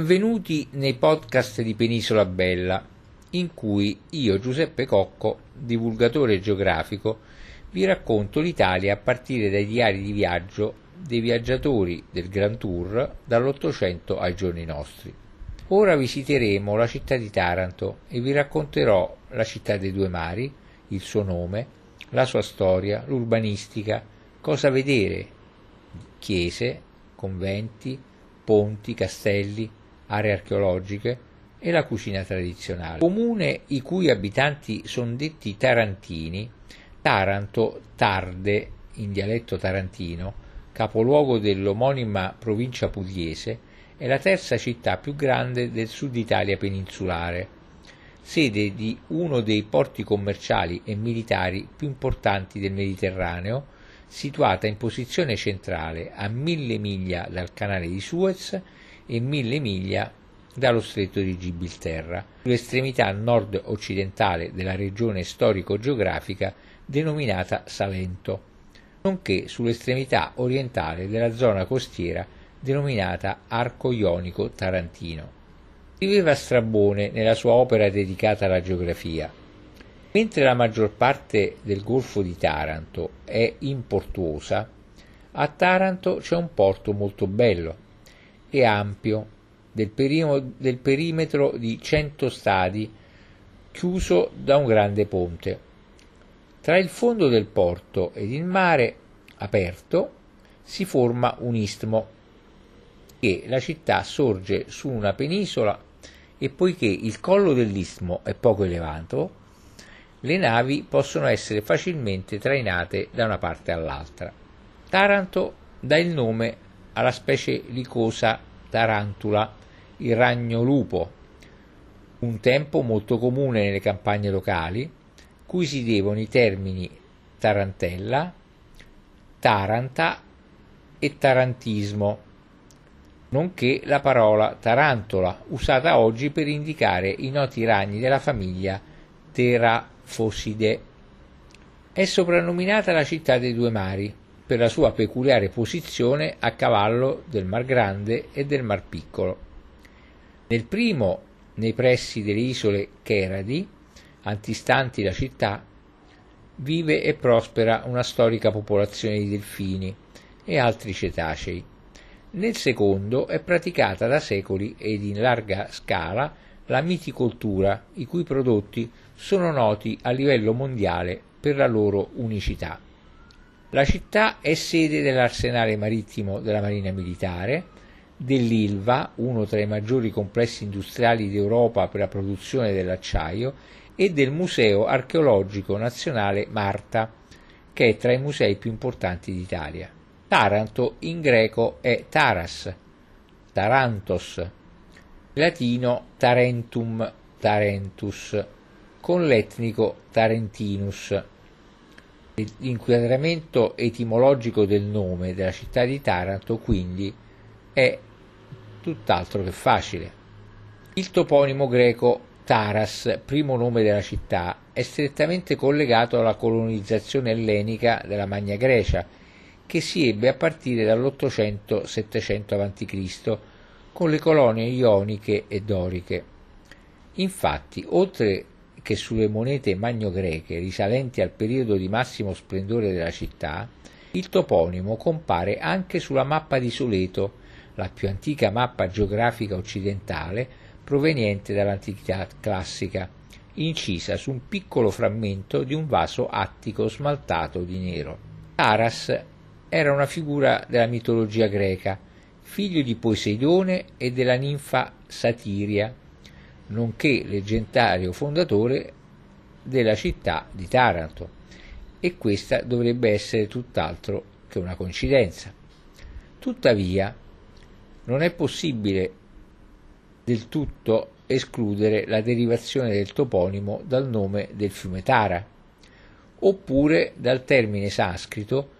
Benvenuti nei podcast di Penisola Bella, in cui io, Giuseppe Cocco, divulgatore geografico, vi racconto l'Italia a partire dai diari di viaggio dei viaggiatori del Grand Tour dall'Ottocento ai giorni nostri. Ora visiteremo la città di Taranto e vi racconterò la città dei due mari, il suo nome, la sua storia, l'urbanistica, cosa vedere, chiese, conventi, ponti, castelli, aree archeologiche e la cucina tradizionale. Comune i cui abitanti sono detti tarantini, Taranto, Tarde, in dialetto tarantino, capoluogo dell'omonima provincia pugliese, è la terza città più grande del sud Italia peninsulare, sede di uno dei porti commerciali e militari più importanti del Mediterraneo, situata in posizione centrale a mille miglia dal canale di Suez e mille miglia dallo stretto di Gibilterra, sull'estremità nord-occidentale della regione storico-geografica denominata Salento, nonché sull'estremità orientale della zona costiera denominata Arco Ionico Tarantino. Scriveva Strabone nella sua opera dedicata alla geografia. Mentre la maggior parte del Golfo di Taranto è importuosa, a Taranto c'è un porto molto bello, e ampio, del, perimo, del perimetro di 100 stadi, chiuso da un grande ponte. Tra il fondo del porto ed il mare aperto si forma un istmo e la città sorge su una penisola e poiché il collo dell'istmo è poco elevato, le navi possono essere facilmente trainate da una parte all'altra. Taranto dà il nome alla specie licosa tarantula, il ragno lupo, un tempo molto comune nelle campagne locali, cui si devono i termini tarantella, taranta e tarantismo, nonché la parola tarantola, usata oggi per indicare i noti ragni della famiglia Terafosidae. È soprannominata la città dei due mari, per la sua peculiare posizione a cavallo del Mar Grande e del Mar Piccolo. Nel primo, nei pressi delle isole Cheradi, antistanti la città, vive e prospera una storica popolazione di delfini e altri cetacei. Nel secondo è praticata da secoli ed in larga scala la miticoltura, i cui prodotti sono noti a livello mondiale per la loro unicità. La città è sede dell'arsenale marittimo della Marina Militare, dell'Ilva, uno tra i maggiori complessi industriali d'Europa per la produzione dell'acciaio, e del Museo archeologico nazionale Marta, che è tra i musei più importanti d'Italia. Taranto in greco è Taras, Tarantos, in latino Tarentum, Tarentus, con l'etnico Tarentinus. L'inquadramento etimologico del nome della città di Taranto quindi è tutt'altro che facile. Il toponimo greco Taras, primo nome della città, è strettamente collegato alla colonizzazione ellenica della Magna Grecia, che si ebbe a partire dall'800-700 a.C. con le colonie ioniche e doriche. Infatti, oltre che sulle monete magno-greche risalenti al periodo di massimo splendore della città, il toponimo compare anche sulla mappa di Soleto, la più antica mappa geografica occidentale proveniente dall'antichità classica, incisa su un piccolo frammento di un vaso attico smaltato di nero. Taras era una figura della mitologia greca, figlio di Poseidone e della ninfa Satiria, nonché leggendario fondatore della città di Taranto, e questa dovrebbe essere tutt'altro che una coincidenza. Tuttavia, non è possibile del tutto escludere la derivazione del toponimo dal nome del fiume Tara, oppure dal termine sanscrito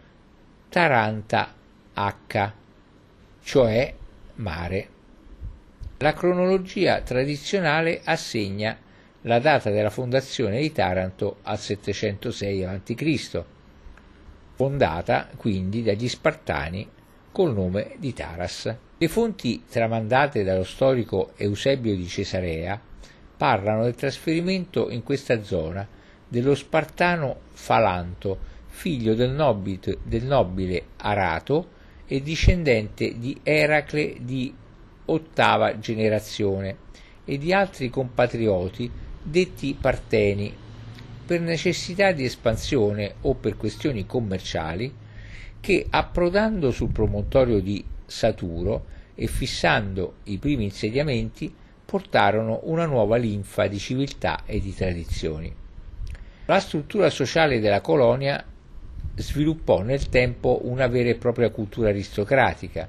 Taranta H, cioè mare. La cronologia tradizionale assegna la data della fondazione di Taranto al 706 a.C., fondata quindi dagli Spartani col nome di Taras. Le fonti tramandate dallo storico Eusebio di Cesarea parlano del trasferimento in questa zona dello spartano Falanto, figlio del nobile, del nobile Arato e discendente di Eracle di ottava generazione e di altri compatrioti detti parteni per necessità di espansione o per questioni commerciali che approdando sul promontorio di Saturo e fissando i primi insediamenti portarono una nuova linfa di civiltà e di tradizioni. La struttura sociale della colonia sviluppò nel tempo una vera e propria cultura aristocratica,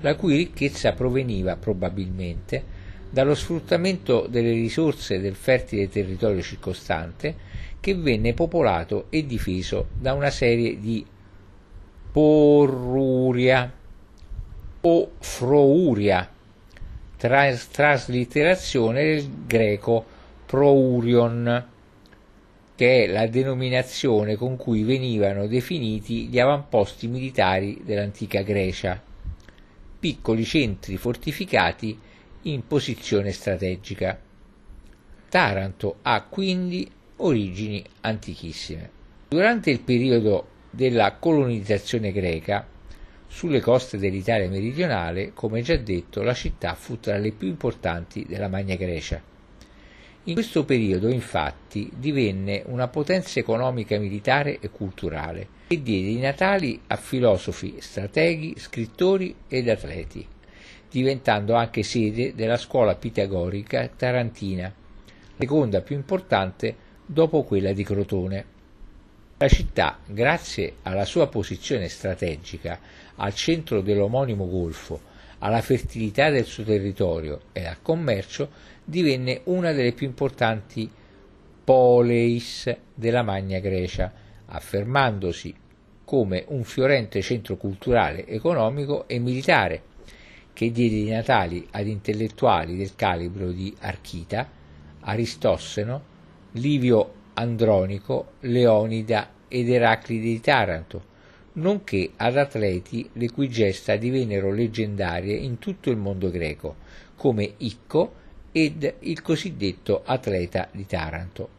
la cui ricchezza proveniva probabilmente dallo sfruttamento delle risorse del fertile territorio circostante che venne popolato e difeso da una serie di porruria o frouria, tras- traslitterazione del greco prourion, che è la denominazione con cui venivano definiti gli avamposti militari dell'antica Grecia, piccoli centri fortificati in posizione strategica. Taranto ha quindi origini antichissime. Durante il periodo della colonizzazione greca, sulle coste dell'Italia meridionale, come già detto, la città fu tra le più importanti della Magna Grecia. In questo periodo, infatti, divenne una potenza economica, militare e culturale e diede i natali a filosofi, strateghi, scrittori ed atleti diventando anche sede della scuola pitagorica tarantina, seconda più importante dopo quella di Crotone. La città, grazie alla sua posizione strategica al centro dell'omonimo golfo, alla fertilità del suo territorio e al commercio, divenne una delle più importanti poleis della Magna Grecia, affermandosi come un fiorente centro culturale, economico e militare, che diede i natali ad intellettuali del calibro di Archita, Aristosseno, Livio Andronico, Leonida ed Eraclide di Taranto, nonché ad atleti le cui gesta divennero leggendarie in tutto il mondo greco, come Icco ed il cosiddetto atleta di Taranto.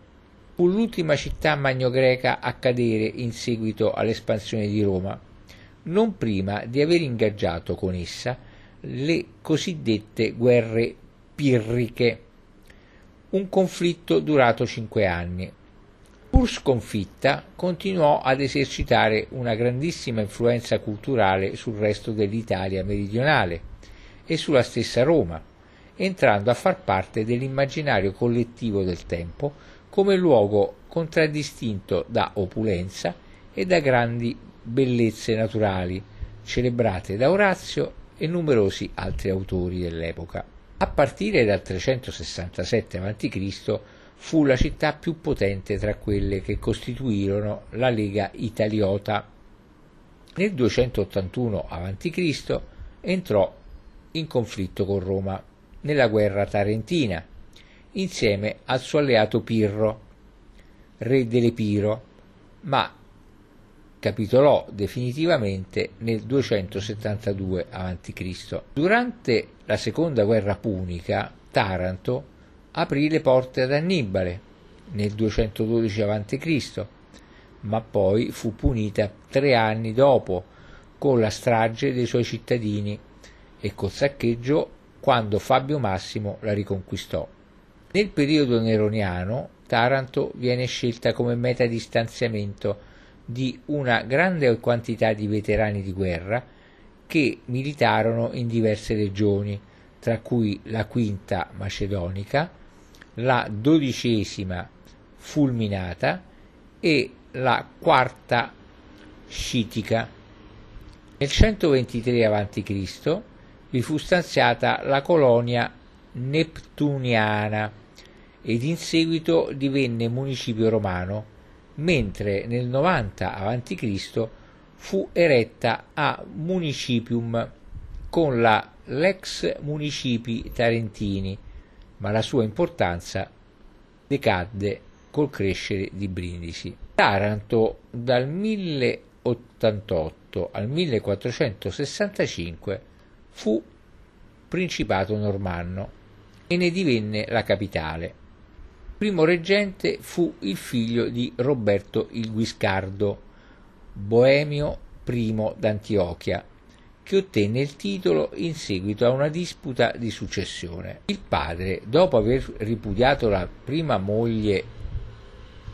Fu l'ultima città magnogreca a cadere in seguito all'espansione di Roma, non prima di aver ingaggiato con essa le cosiddette guerre pirriche, un conflitto durato cinque anni. Pur sconfitta, continuò ad esercitare una grandissima influenza culturale sul resto dell'Italia meridionale e sulla stessa Roma, entrando a far parte dell'immaginario collettivo del tempo come luogo contraddistinto da opulenza e da grandi bellezze naturali, celebrate da Orazio e numerosi altri autori dell'epoca. A partire dal 367 a.C. fu la città più potente tra quelle che costituirono la Lega Italiota. Nel 281 a.C. entrò in conflitto con Roma nella guerra tarentina, insieme al suo alleato Pirro, re dell'Epiro, ma capitolò definitivamente nel 272 a.C. Durante la seconda guerra punica, Taranto aprì le porte ad Annibale nel 212 a.C., ma poi fu punita tre anni dopo con la strage dei suoi cittadini e col saccheggio quando Fabio Massimo la riconquistò. Nel periodo neroniano Taranto viene scelta come meta di stanziamento di una grande quantità di veterani di guerra che militarono in diverse regioni, tra cui la quinta macedonica, la dodicesima fulminata e la quarta scitica. Nel 123 a.C. vi fu stanziata la colonia neptuniana ed in seguito divenne municipio romano mentre nel 90 a.C. fu eretta a municipium con la Lex Municipi Tarentini, ma la sua importanza decadde col crescere di Brindisi. Taranto dal 1088 al 1465 fu Principato normanno e ne divenne la capitale. Primo reggente fu il figlio di Roberto il Guiscardo, Boemio I d'Antiochia, che ottenne il titolo in seguito a una disputa di successione. Il padre, dopo aver ripudiato la prima moglie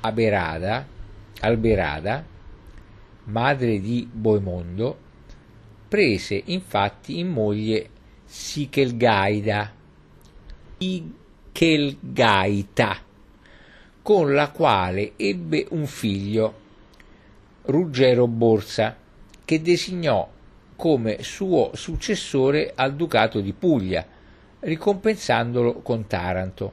Aberada, Alberada, madre di Boemondo, prese infatti in moglie Sichelgaida, Sichelgaita, con la quale ebbe un figlio, Ruggero Borsa, che designò come suo successore al Ducato di Puglia, ricompensandolo con Taranto,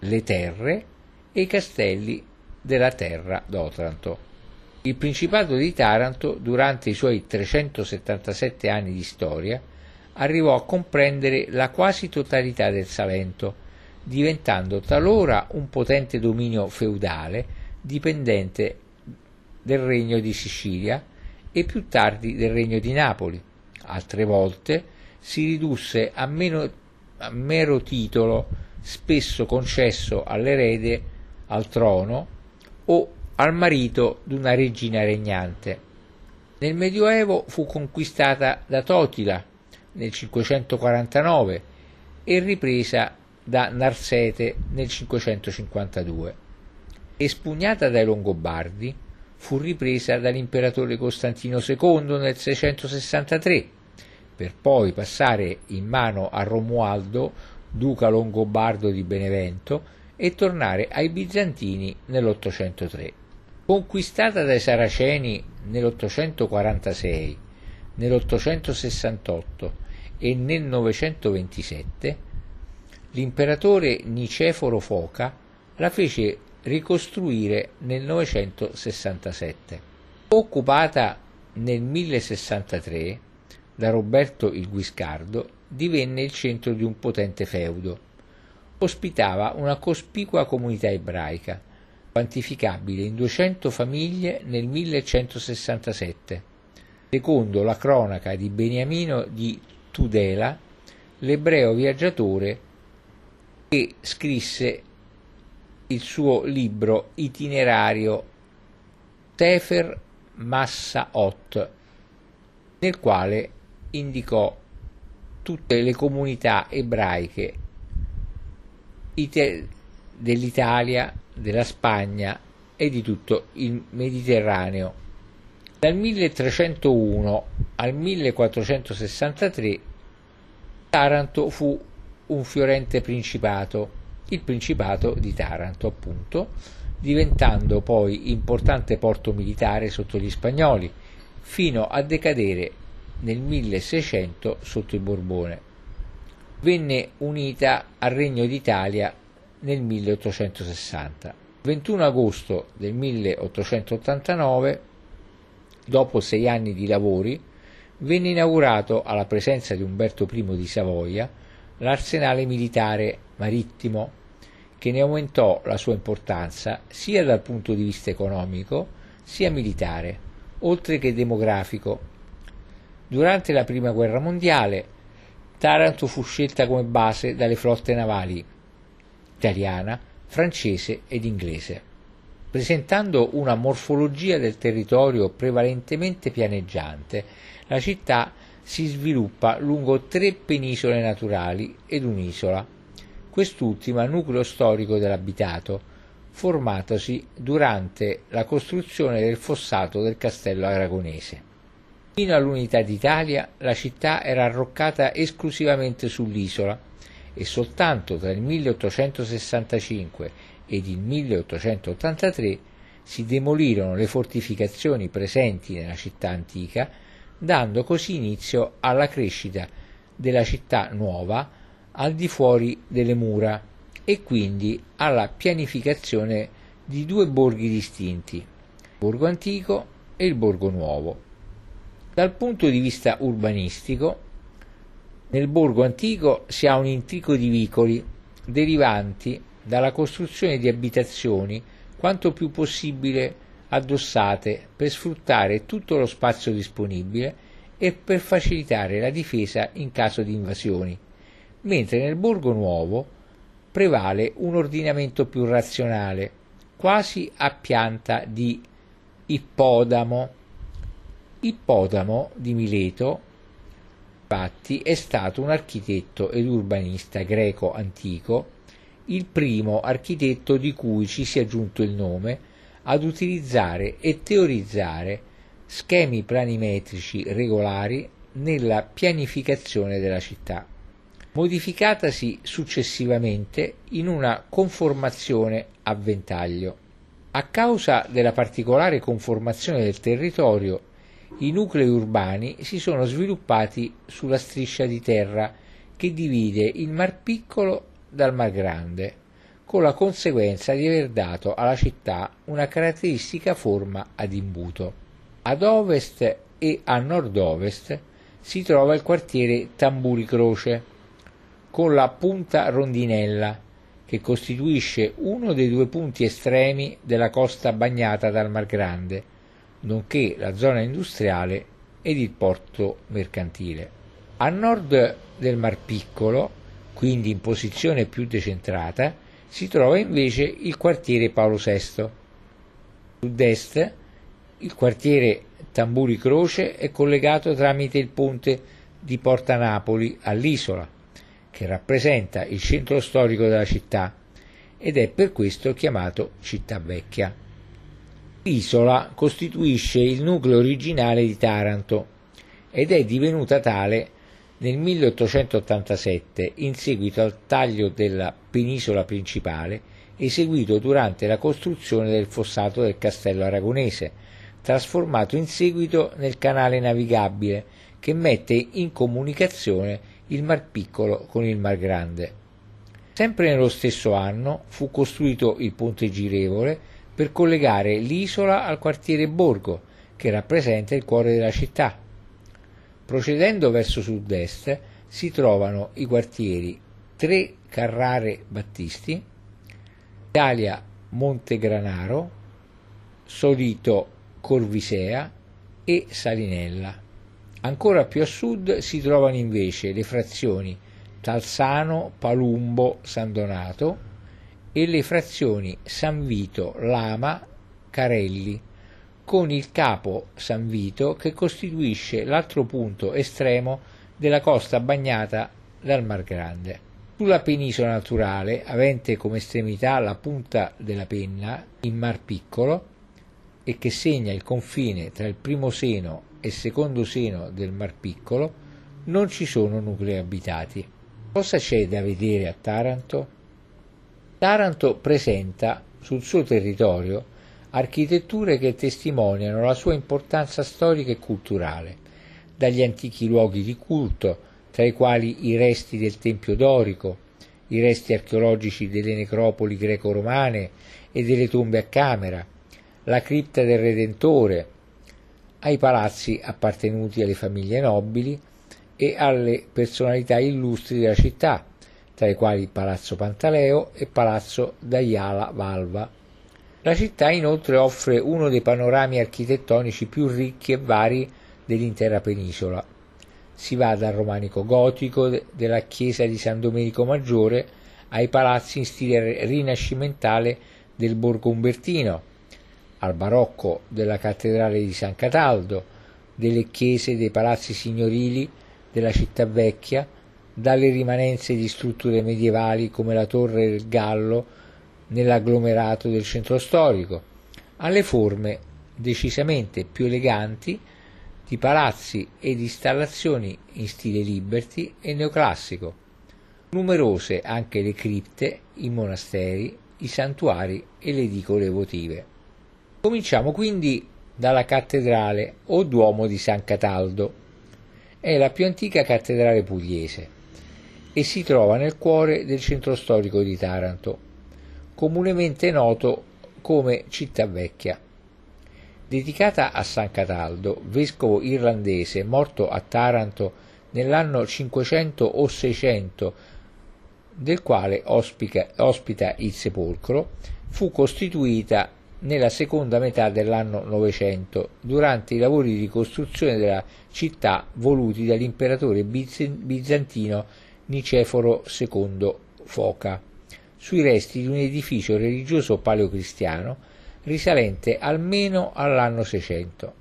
le terre e i castelli della terra d'Otranto. Il Principato di Taranto, durante i suoi 377 anni di storia, arrivò a comprendere la quasi totalità del Salento, diventando talora un potente dominio feudale dipendente del regno di Sicilia e più tardi del regno di Napoli. Altre volte si ridusse a, meno, a mero titolo, spesso concesso all'erede al trono o al marito di una regina regnante. Nel Medioevo fu conquistata da Totila nel 549 e ripresa da Narsete nel 552. Espugnata dai Longobardi, fu ripresa dall'imperatore Costantino II nel 663, per poi passare in mano a Romualdo, duca longobardo di Benevento, e tornare ai bizantini nell'803. Conquistata dai Saraceni nell'846, nell'868 e nel 927, l'imperatore Niceforo Foca la fece ricostruire nel 967. Occupata nel 1063 da Roberto il Guiscardo, divenne il centro di un potente feudo. Ospitava una cospicua comunità ebraica, quantificabile in 200 famiglie nel 1167. Secondo la cronaca di Beniamino di Tudela, l'ebreo viaggiatore che scrisse il suo libro itinerario Tefer Massaot, nel quale indicò tutte le comunità ebraiche dell'Italia, della Spagna e di tutto il Mediterraneo. Dal 1301 al 1463 Taranto fu un fiorente principato il Principato di Taranto, appunto, diventando poi importante porto militare sotto gli spagnoli, fino a decadere nel 1600 sotto il Borbone. Venne unita al Regno d'Italia nel 1860. Il 21 agosto del 1889, dopo sei anni di lavori, venne inaugurato alla presenza di Umberto I di Savoia l'arsenale militare marittimo che ne aumentò la sua importanza sia dal punto di vista economico sia militare, oltre che demografico. Durante la Prima Guerra Mondiale Taranto fu scelta come base dalle flotte navali italiana, francese ed inglese, presentando una morfologia del territorio prevalentemente pianeggiante. La città si sviluppa lungo tre penisole naturali ed un'isola quest'ultima nucleo storico dell'abitato, formatosi durante la costruzione del fossato del castello aragonese. Fino all'unità d'Italia la città era arroccata esclusivamente sull'isola e soltanto tra il 1865 ed il 1883 si demolirono le fortificazioni presenti nella città antica, dando così inizio alla crescita della città nuova al di fuori delle mura e quindi alla pianificazione di due borghi distinti, il borgo antico e il borgo nuovo. Dal punto di vista urbanistico, nel borgo antico si ha un intrico di vicoli derivanti dalla costruzione di abitazioni quanto più possibile addossate per sfruttare tutto lo spazio disponibile e per facilitare la difesa in caso di invasioni mentre nel Borgo Nuovo prevale un ordinamento più razionale, quasi a pianta di ippodamo. Ippodamo di Mileto, infatti, è stato un architetto ed urbanista greco antico, il primo architetto di cui ci sia giunto il nome ad utilizzare e teorizzare schemi planimetrici regolari nella pianificazione della città, modificatasi successivamente in una conformazione a ventaglio. A causa della particolare conformazione del territorio, i nuclei urbani si sono sviluppati sulla striscia di terra che divide il Mar Piccolo dal Mar Grande, con la conseguenza di aver dato alla città una caratteristica forma ad imbuto. Ad ovest e a nord-ovest si trova il quartiere Tamburi Croce, con la punta Rondinella, che costituisce uno dei due punti estremi della costa bagnata dal Mar Grande, nonché la zona industriale ed il porto mercantile. A nord del Mar Piccolo, quindi in posizione più decentrata, si trova invece il quartiere Paolo VI. Sud-est il quartiere Tamburi Croce è collegato tramite il ponte di Porta Napoli all'isola, che rappresenta il centro storico della città ed è per questo chiamato Città Vecchia. L'isola costituisce il nucleo originale di Taranto ed è divenuta tale nel 1887 in seguito al taglio della penisola principale eseguito durante la costruzione del fossato del castello aragonese, trasformato in seguito nel canale navigabile che mette in comunicazione il Mar Piccolo con il Mar Grande. Sempre nello stesso anno fu costruito il ponte girevole per collegare l'isola al quartiere Borgo, che rappresenta il cuore della città. Procedendo verso sud-est si trovano i quartieri 3 Carrare Battisti, Italia Montegranaro, Solito Corvisea e Salinella. Ancora più a sud si trovano invece le frazioni Talsano, Palumbo, San Donato e le frazioni San Vito, Lama, Carelli, con il capo San Vito che costituisce l'altro punto estremo della costa bagnata dal Mar Grande. Sulla penisola naturale, avente come estremità la punta della penna, in Mar Piccolo, e che segna il confine tra il primo seno e il secondo seno del Mar Piccolo, non ci sono nuclei abitati. Cosa c'è da vedere a Taranto? Taranto presenta sul suo territorio architetture che testimoniano la sua importanza storica e culturale, dagli antichi luoghi di culto, tra i quali i resti del Tempio dorico, i resti archeologici delle necropoli greco-romane e delle tombe a camera, la cripta del Redentore, ai palazzi appartenuti alle famiglie nobili e alle personalità illustri della città, tra i quali Palazzo Pantaleo e Palazzo Daiala Valva. La città inoltre offre uno dei panorami architettonici più ricchi e vari dell'intera penisola. Si va dal romanico gotico della chiesa di San Domenico Maggiore ai palazzi in stile rinascimentale del Borgo Umbertino, al barocco della cattedrale di San Cataldo, delle chiese e dei palazzi signorili della città vecchia, dalle rimanenze di strutture medievali come la Torre del Gallo nell'agglomerato del centro storico, alle forme decisamente più eleganti di palazzi ed installazioni in stile liberty e neoclassico. Numerose anche le cripte, i monasteri, i santuari e le edicole votive. Cominciamo quindi dalla cattedrale o Duomo di San Cataldo. È la più antica cattedrale pugliese e si trova nel cuore del centro storico di Taranto, comunemente noto come Città Vecchia. Dedicata a San Cataldo, vescovo irlandese morto a Taranto nell'anno 500 o 600, del quale ospica, ospita il sepolcro, fu costituita nella seconda metà dell'anno Novecento, durante i lavori di costruzione della città voluti dall'imperatore bizantino Niceforo II Foca, sui resti di un edificio religioso paleocristiano risalente almeno all'anno 600.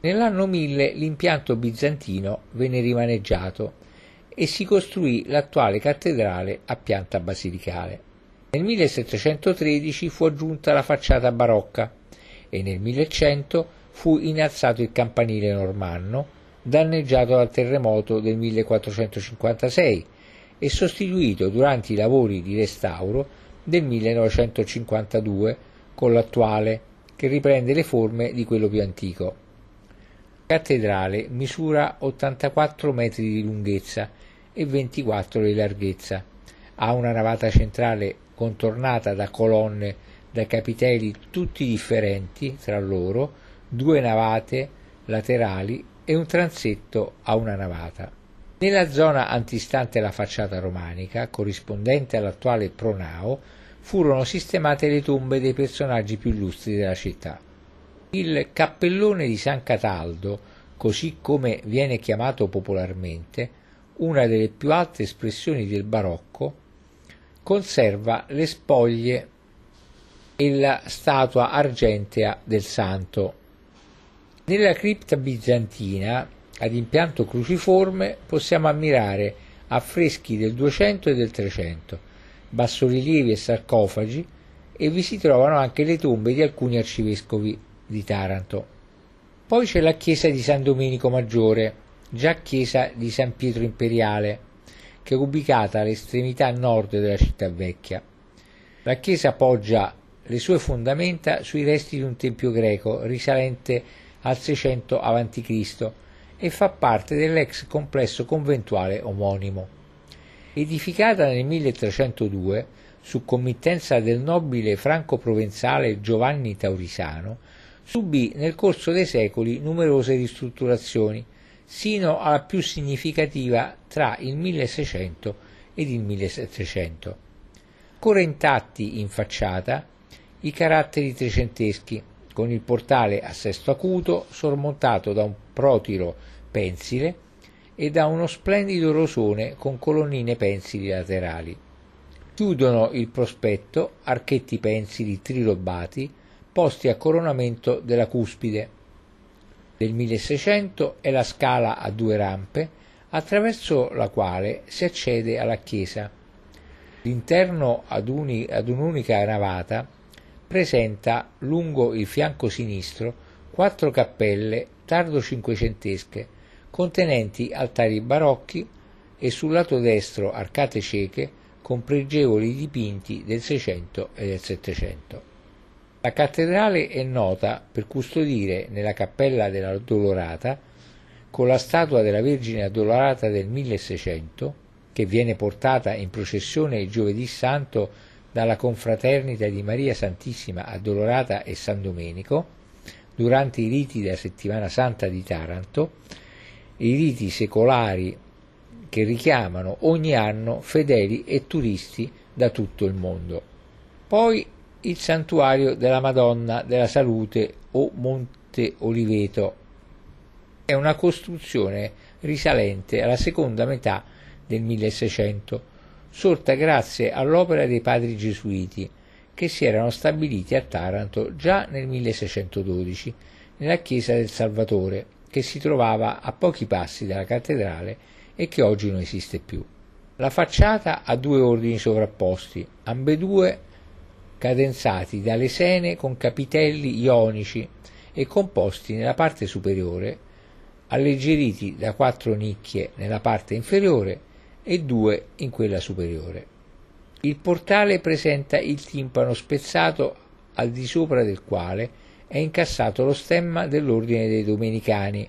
Nell'anno 1000 l'impianto bizantino venne rimaneggiato e si costruì l'attuale cattedrale a pianta basilicale. Nel 1713 fu aggiunta la facciata barocca e nel 1100 fu innalzato il campanile normanno, danneggiato dal terremoto del 1456 e sostituito durante i lavori di restauro del 1952 con l'attuale, che riprende le forme di quello più antico. La cattedrale misura 84 metri di lunghezza e 24 di larghezza. Ha una navata centrale contornata da colonne da capitelli tutti differenti tra loro, due navate laterali e un transetto a una navata. Nella zona antistante la facciata romanica, corrispondente all'attuale pronao, furono sistemate le tombe dei personaggi più illustri della città. Il cappellone di San Cataldo, così come viene chiamato popolarmente, una delle più alte espressioni del barocco, conserva le spoglie e la statua argentea del santo. Nella cripta bizantina, ad impianto cruciforme, possiamo ammirare affreschi del 200 e del 300, bassorilievi e sarcofagi e vi si trovano anche le tombe di alcuni arcivescovi di Taranto. Poi c'è la chiesa di San Domenico Maggiore, già chiesa di San Pietro Imperiale, che è ubicata all'estremità nord della città vecchia. La chiesa poggia le sue fondamenta sui resti di un tempio greco risalente al 600 a.C. e fa parte dell'ex complesso conventuale omonimo. Edificata nel 1302 su committenza del nobile franco-provenzale Giovanni Taurisano, subì nel corso dei secoli numerose ristrutturazioni, sino alla più significativa tra il 1600 ed il 1700. Ancora intatti in facciata i caratteri trecenteschi, con il portale a sesto acuto sormontato da un protiro pensile e da uno splendido rosone con colonnine pensili laterali. Chiudono il prospetto archetti pensili trilobati posti a coronamento della cuspide del 1600 è la scala a due rampe attraverso la quale si accede alla chiesa. L'interno ad, uni, ad un'unica navata presenta lungo il fianco sinistro quattro cappelle tardo cinquecentesche contenenti altari barocchi e sul lato destro arcate cieche con pregevoli dipinti del 600 e del 700. La cattedrale è nota per custodire nella cappella della Dolorata, con la statua della Vergine Addolorata del 1600, che viene portata in processione il giovedì santo dalla confraternita di Maria Santissima Addolorata e San Domenico, durante i riti della settimana santa di Taranto, i riti secolari che richiamano ogni anno fedeli e turisti da tutto il mondo. Poi il santuario della Madonna della Salute o Monte Oliveto. È una costruzione risalente alla seconda metà del 1600, sorta grazie all'opera dei padri gesuiti che si erano stabiliti a Taranto già nel 1612 nella chiesa del Salvatore, che si trovava a pochi passi dalla cattedrale e che oggi non esiste più. La facciata ha due ordini sovrapposti, ambedue cadenzati da lesene con capitelli ionici e composti nella parte superiore, alleggeriti da quattro nicchie nella parte inferiore e due in quella superiore. Il portale presenta il timpano spezzato al di sopra del quale è incassato lo stemma dell'ordine dei Domenicani,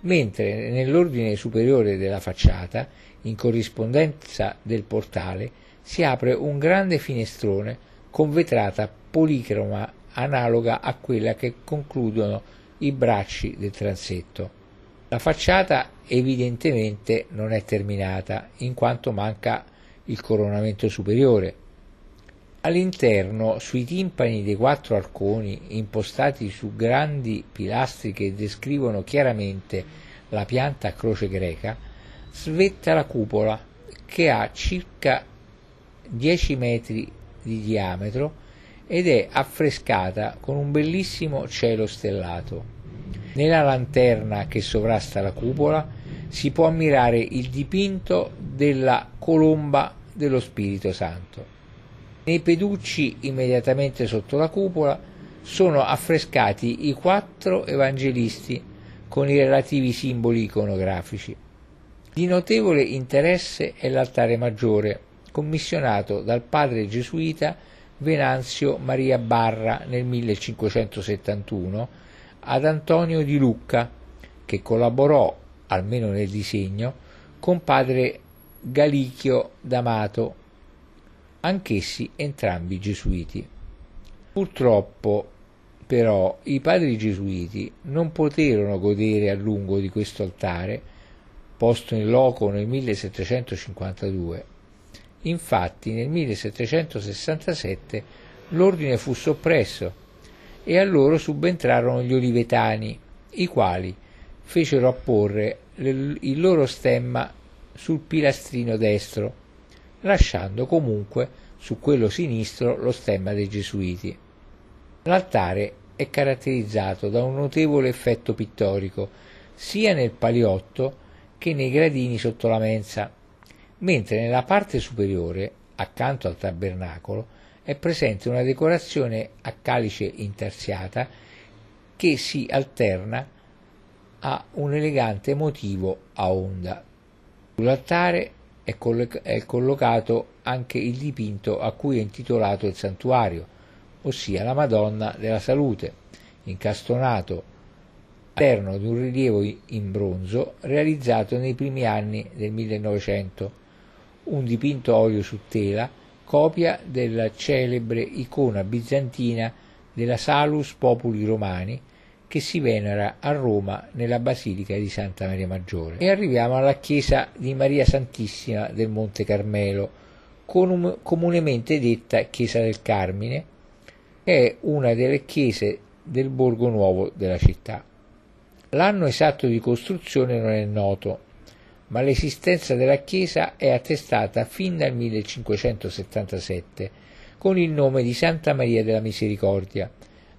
mentre nell'ordine superiore della facciata, in corrispondenza del portale, si apre un grande finestrone con vetrata policroma analoga a quella che concludono i bracci del transetto. La facciata evidentemente non è terminata in quanto manca il coronamento superiore. All'interno, sui timpani dei quattro arconi impostati su grandi pilastri che descrivono chiaramente la pianta a croce greca, svetta la cupola che ha circa 10 metri di diametro ed è affrescata con un bellissimo cielo stellato. Nella lanterna che sovrasta la cupola si può ammirare il dipinto della colomba dello Spirito Santo. Nei peducci immediatamente sotto la cupola sono affrescati i quattro evangelisti con i relativi simboli iconografici. Di notevole interesse è l'altare maggiore, commissionato dal padre gesuita Venanzio Maria Barra nel 1571 ad Antonio di Lucca, che collaborò, almeno nel disegno, con padre Galichio d'Amato, anch'essi entrambi gesuiti. Purtroppo, però, i padri gesuiti non poterono godere a lungo di questo altare posto in loco nel 1752. Infatti nel 1767 l'ordine fu soppresso e a loro subentrarono gli olivetani, i quali fecero apporre il loro stemma sul pilastrino destro, lasciando comunque su quello sinistro lo stemma dei Gesuiti. L'altare è caratterizzato da un notevole effetto pittorico, sia nel paliotto che nei gradini sotto la mensa, mentre nella parte superiore, accanto al tabernacolo, è presente una decorazione a calice intarsiata che si alterna a un elegante motivo a onda. Sull'altare è, colloc- è collocato anche il dipinto a cui è intitolato il santuario, ossia la Madonna della Salute, incastonato all'interno di un rilievo in bronzo realizzato nei primi anni del 1900, un dipinto a olio su tela, copia della celebre icona bizantina della Salus Populi Romani che si venera a Roma nella Basilica di Santa Maria Maggiore. E arriviamo alla chiesa di Maria Santissima del Monte Carmelo, comunemente detta Chiesa del Carmine, è una delle chiese del borgo nuovo della città. L'anno esatto di costruzione non è noto, ma l'esistenza della chiesa è attestata fin dal 1577 con il nome di Santa Maria della Misericordia,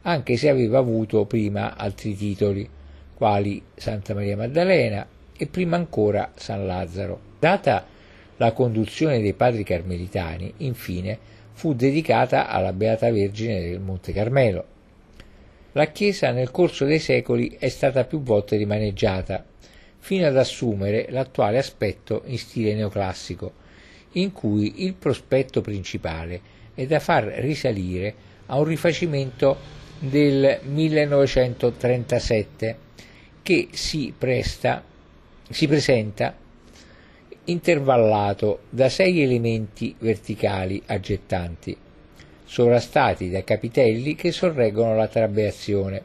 anche se aveva avuto prima altri titoli, quali Santa Maria Maddalena e prima ancora San Lazzaro. Data la conduzione dei padri carmelitani, infine, fu dedicata alla Beata Vergine del Monte Carmelo. La chiesa nel corso dei secoli è stata più volte rimaneggiata, fino ad assumere l'attuale aspetto in stile neoclassico, in cui il prospetto principale è da far risalire a un rifacimento del 1937 che si, presta, si presenta intervallato da sei elementi verticali aggettanti, sovrastati da capitelli che sorreggono la trabeazione.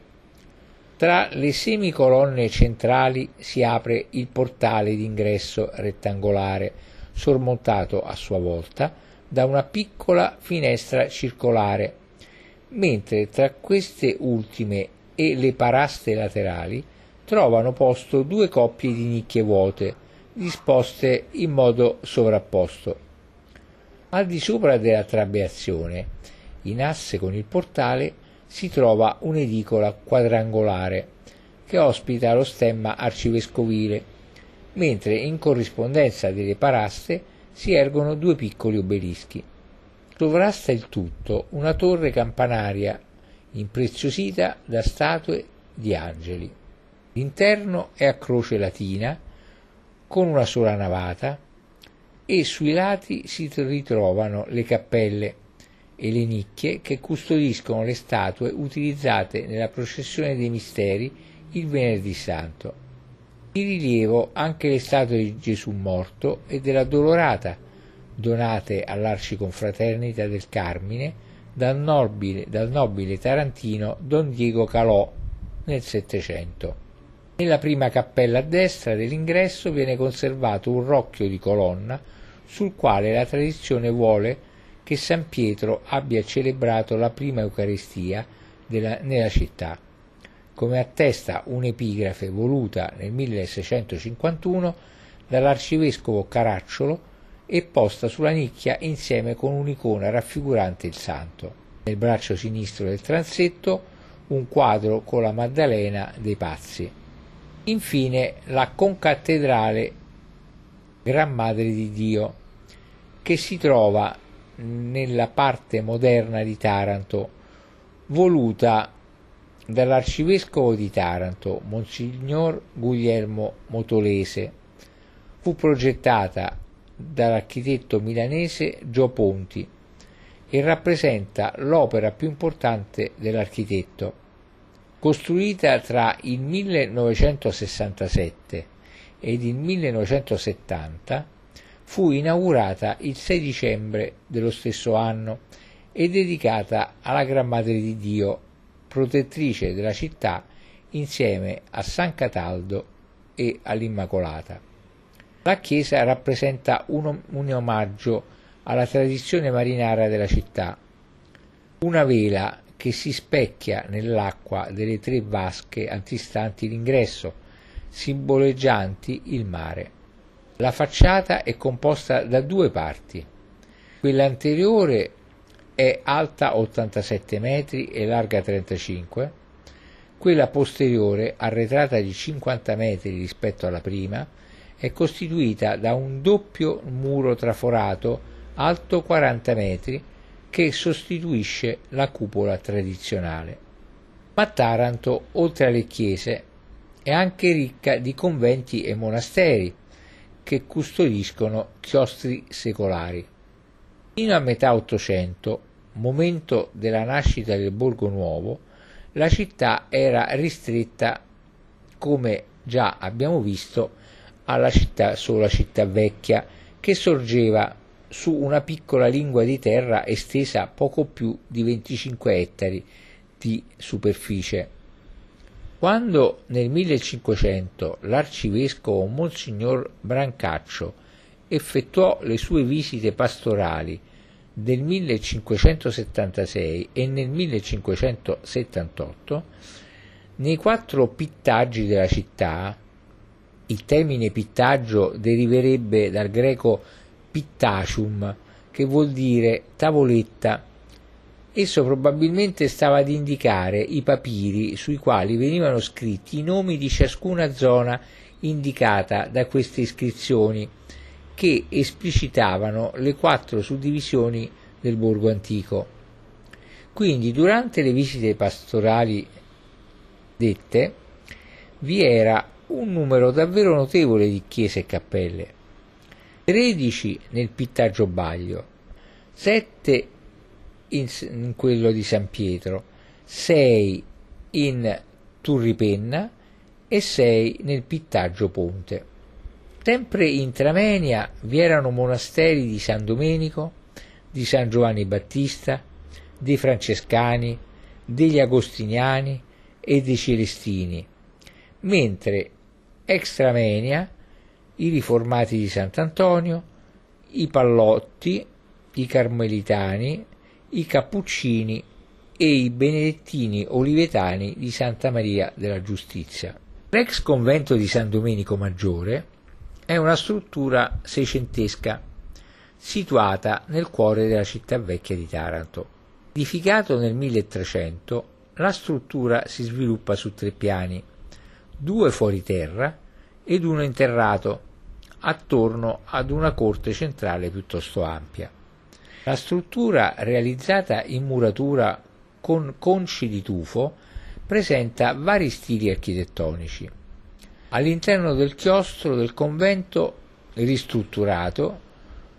Tra le semicolonne centrali si apre il portale d'ingresso rettangolare, sormontato a sua volta da una piccola finestra circolare mentre tra queste ultime e le paraste laterali trovano posto due coppie di nicchie vuote, disposte in modo sovrapposto. Al di sopra della trabeazione, in asse con il portale, si trova un'edicola quadrangolare che ospita lo stemma arcivescovile, mentre in corrispondenza delle paraste si ergono due piccoli obelischi sovrasta il tutto una torre campanaria impreziosita da statue di angeli. L'interno è a croce latina con una sola navata e sui lati si ritrovano le cappelle e le nicchie che custodiscono le statue utilizzate nella processione dei misteri il venerdì santo. Di rilievo anche le statue di Gesù morto e della Dolorata, donate all'Arciconfraternita del Carmine dal nobile, dal nobile tarantino Don Diego Calò nel Settecento. Nella prima cappella a destra dell'ingresso viene conservato un rocchio di colonna sul quale la tradizione vuole che San Pietro abbia celebrato la prima Eucaristia della, nella città, come attesta un'epigrafe voluta nel 1651 dall'arcivescovo Caracciolo e posta sulla nicchia insieme con un'icona raffigurante il santo. Nel braccio sinistro del transetto un quadro con la Maddalena dei Pazzi. Infine la concattedrale Gran Madre di Dio, che si trova nella parte moderna di Taranto, voluta dall'arcivescovo di Taranto, Monsignor Guglielmo Motolese. Fu progettata dall'architetto milanese Gio Ponti e rappresenta l'opera più importante dell'architetto. Costruita tra il 1967 ed il 1970, fu inaugurata il 6 dicembre dello stesso anno e dedicata alla Gran Madre di Dio, protettrice della città insieme a San Cataldo e all'Immacolata. La chiesa rappresenta un, un omaggio alla tradizione marinara della città, una vela che si specchia nell'acqua delle tre vasche antistanti l'ingresso, simboleggianti il mare. La facciata è composta da due parti. Quella anteriore è alta 87 metri e larga 35, quella posteriore, arretrata di 50 metri rispetto alla prima, è costituita da un doppio muro traforato alto 40 metri che sostituisce la cupola tradizionale. Ma Taranto, oltre alle chiese, è anche ricca di conventi e monasteri che custodiscono chiostri secolari. Fino a metà Ottocento, momento della nascita del Borgo Nuovo, la città era ristretta, come già abbiamo visto, alla città sola città vecchia che sorgeva su una piccola lingua di terra estesa poco più di 25 ettari di superficie. Quando nel 1500 l'arcivescovo Monsignor Brancaccio effettuò le sue visite pastorali del 1576 e nel 1578, nei quattro pittaggi della città il termine pittaggio deriverebbe dal greco pittacium, che vuol dire tavoletta. Esso probabilmente stava ad indicare i papiri sui quali venivano scritti i nomi di ciascuna zona indicata da queste iscrizioni, che esplicitavano le quattro suddivisioni del borgo antico. Quindi durante le visite pastorali dette vi era un numero davvero notevole di chiese e cappelle, 13 nel Pittaggio Baglio, 7 in, in quello di San Pietro, 6 in Turripenna e 6 nel Pittaggio Ponte. Sempre in Tramenia vi erano monasteri di San Domenico, di San Giovanni Battista, dei Francescani, degli Agostiniani e dei Celestini, mentre Extramenia, i riformati di Sant'Antonio, i Pallotti, i Carmelitani, i Cappuccini e i Benedettini Olivetani di Santa Maria della Giustizia. L'ex convento di San Domenico Maggiore è una struttura seicentesca situata nel cuore della città vecchia di Taranto. Edificato nel 1300, la struttura si sviluppa su tre piani due fuori terra ed uno interrato, attorno ad una corte centrale piuttosto ampia. La struttura, realizzata in muratura con conci di tufo, presenta vari stili architettonici. All'interno del chiostro del convento ristrutturato,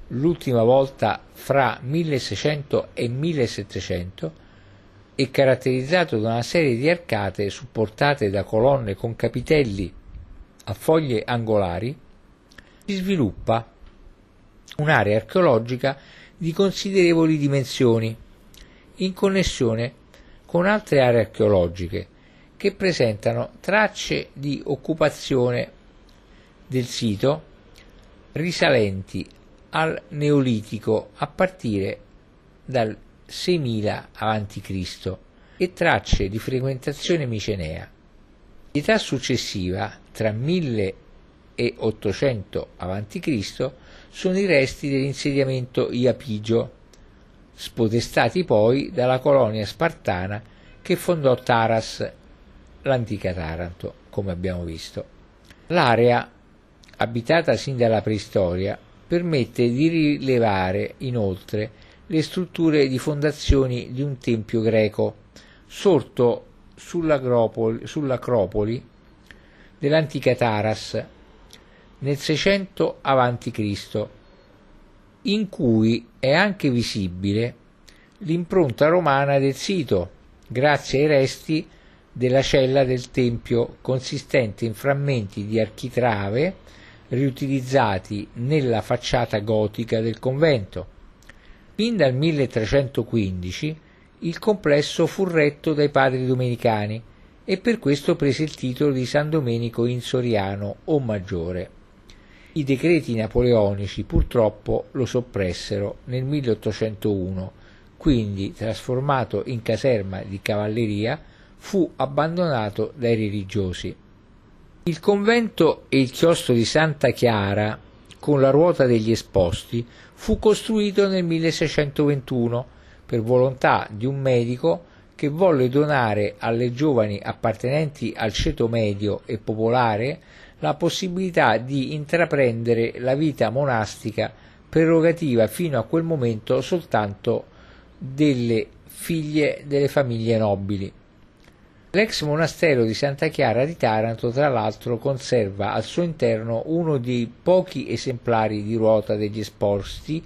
l'ultima volta fra 1600 e 1700, è caratterizzato da una serie di arcate supportate da colonne con capitelli a foglie angolari, si sviluppa un'area archeologica di considerevoli dimensioni, in connessione con altre aree archeologiche che presentano tracce di occupazione del sito risalenti al Neolitico a partire dal 6000 a.C. e tracce di frequentazione micenea. In età successiva, tra 1000 e 800 a.C., sono i resti dell'insediamento Iapigio, spodestati poi dalla colonia spartana che fondò Taras, l'antica Taranto, come abbiamo visto. L'area, abitata sin dalla preistoria, permette di rilevare inoltre le strutture di fondazioni di un tempio greco sorto sull'acropoli, dell'antica Taras nel 600 a.C., in cui è anche visibile l'impronta romana del sito, grazie ai resti della cella del tempio consistente in frammenti di architrave riutilizzati nella facciata gotica del convento. Fin dal 1315 il complesso fu retto dai padri domenicani e per questo prese il titolo di San Domenico in Soriano o Maggiore. I decreti napoleonici purtroppo lo soppressero nel 1801, quindi trasformato in caserma di cavalleria fu abbandonato dai religiosi. Il convento e il chiostro di Santa Chiara, con la ruota degli esposti, fu costruito nel 1621 per volontà di un medico che volle donare alle giovani appartenenti al ceto medio e popolare la possibilità di intraprendere la vita monastica prerogativa fino a quel momento soltanto delle figlie delle famiglie nobili. L'ex monastero di Santa Chiara di Taranto, tra l'altro, conserva al suo interno uno dei pochi esemplari di ruota degli esposti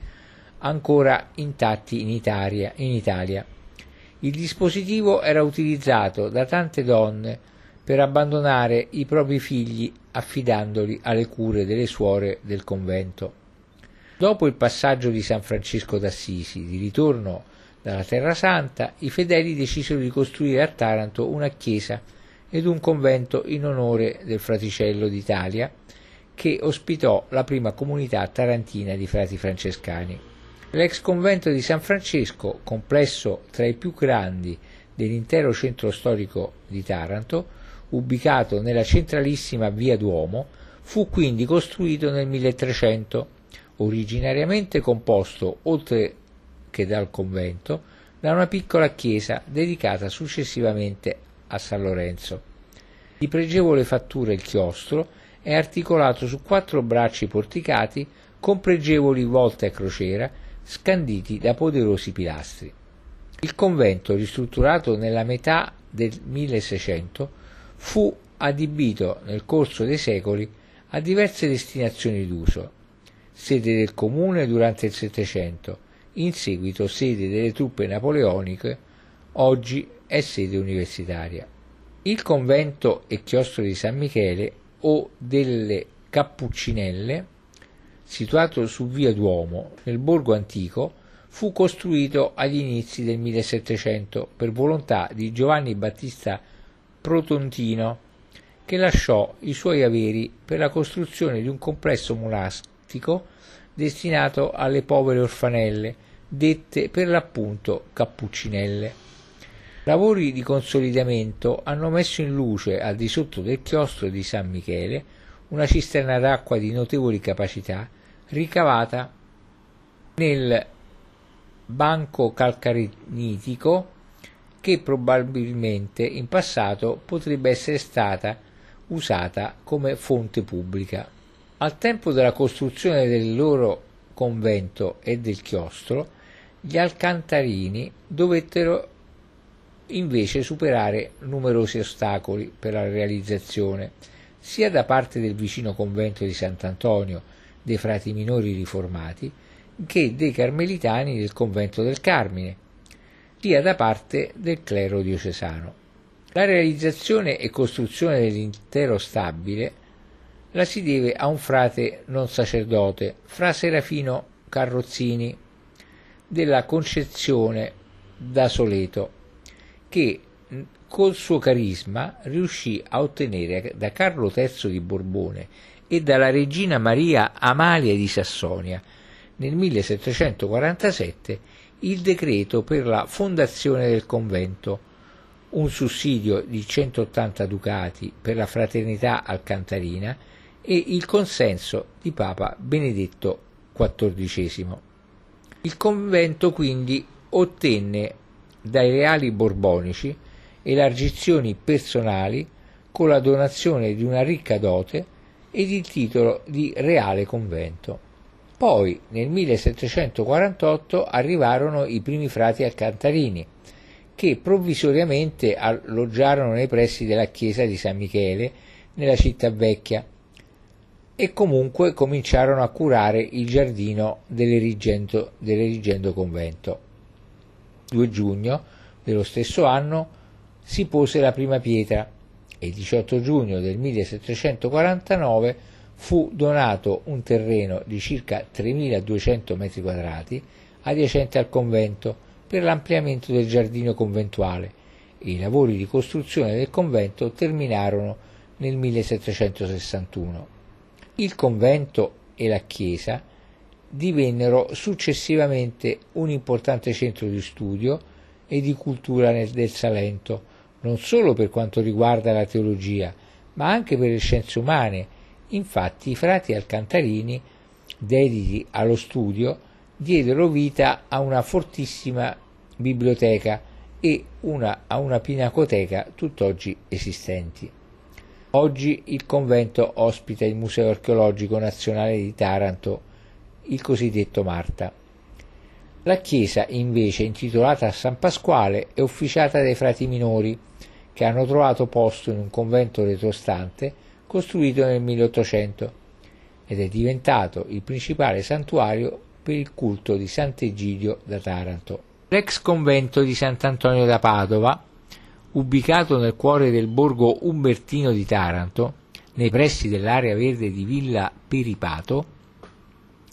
ancora intatti in Italia. In Italia. Il dispositivo era utilizzato da tante donne per abbandonare i propri figli affidandoli alle cure delle suore del convento. Dopo il passaggio di San Francesco d'Assisi, di ritorno dalla Terra Santa, i fedeli decisero di costruire a Taranto una chiesa ed un convento in onore del fraticello d'Italia che ospitò la prima comunità tarantina di frati francescani. L'ex convento di San Francesco, complesso tra i più grandi dell'intero centro storico di Taranto, ubicato nella centralissima via Duomo, fu quindi costruito nel 1300, originariamente composto, oltre che dal convento, da una piccola chiesa dedicata successivamente a San Lorenzo. Di pregevole fattura il chiostro è articolato su quattro bracci porticati con pregevoli volte a crociera scanditi da poderosi pilastri. Il convento, ristrutturato nella metà del 1600, fu adibito nel corso dei secoli a diverse destinazioni d'uso, sede del comune durante il Settecento, in seguito sede delle truppe napoleoniche, oggi è sede universitaria. Il convento e chiostro di San Michele o delle Cappuccinelle, situato su via Duomo nel borgo antico, fu costruito agli inizi del 1700 per volontà di Giovanni Battista Protontino, che lasciò i suoi averi per la costruzione di un complesso monastico destinato alle povere orfanelle, dette per l'appunto cappuccinelle. Lavori di consolidamento hanno messo in luce al di sotto del chiostro di San Michele una cisterna d'acqua di notevoli capacità ricavata nel banco calcarenitico che probabilmente in passato potrebbe essere stata usata come fonte pubblica. Al tempo della costruzione del loro convento e del chiostro, gli alcantarini dovettero invece superare numerosi ostacoli per la realizzazione, sia da parte del vicino convento di Sant'Antonio dei frati minori riformati, che dei carmelitani del convento del Carmine, sia da parte del clero diocesano. La realizzazione e costruzione dell'intero stabile la si deve a un frate non sacerdote, fra Serafino Carrozzini, della Concezione da Soleto, che col suo carisma riuscì a ottenere da Carlo III di Borbone e dalla regina Maria Amalia di Sassonia nel 1747 il decreto per la fondazione del convento, un sussidio di 180 ducati per la fraternità alcantarina e il consenso di Papa Benedetto XIV. Il convento quindi ottenne dai reali borbonici elargizioni personali con la donazione di una ricca dote ed il titolo di reale convento. Poi nel 1748 arrivarono i primi frati alcantarini che provvisoriamente alloggiarono nei pressi della chiesa di San Michele nella città vecchia e comunque cominciarono a curare il giardino dell'erigendo, dell'erigendo convento. 2 giugno dello stesso anno si pose la prima pietra e il 18 giugno del 1749 fu donato un terreno di circa 3.200 m2 adiacente al convento per l'ampliamento del giardino conventuale e i lavori di costruzione del convento terminarono nel 1761. Il convento e la chiesa divennero successivamente un importante centro di studio e di cultura del Salento, non solo per quanto riguarda la teologia, ma anche per le scienze umane. Infatti i frati alcantarini, dediti allo studio, diedero vita a una fortissima biblioteca e una, a una pinacoteca tutt'oggi esistenti. Oggi il convento ospita il Museo archeologico nazionale di Taranto, il cosiddetto Marta. La chiesa, invece, intitolata a San Pasquale, è officiata dai frati minori, che hanno trovato posto in un convento retrostante costruito nel 1800 ed è diventato il principale santuario per il culto di Sant'Egidio da Taranto. L'ex convento di Sant'Antonio da Padova ubicato nel cuore del borgo umbertino di Taranto, nei pressi dell'area verde di Villa Peripato,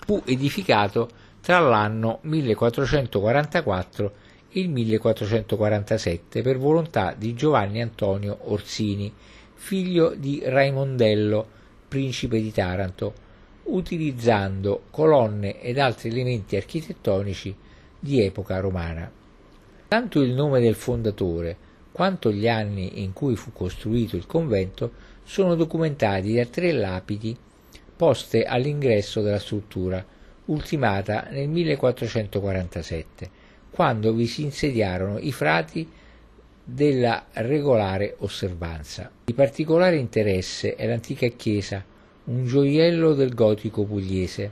fu edificato tra l'anno 1444 e il 1447 per volontà di Giovanni Antonio Orsini, figlio di Raimondello, principe di Taranto, utilizzando colonne ed altri elementi architettonici di epoca romana. Tanto il nome del fondatore quanto gli anni in cui fu costruito il convento sono documentati da tre lapidi poste all'ingresso della struttura, ultimata nel 1447, quando vi si insediarono i frati della regolare osservanza. Di particolare interesse è l'antica chiesa, un gioiello del gotico pugliese,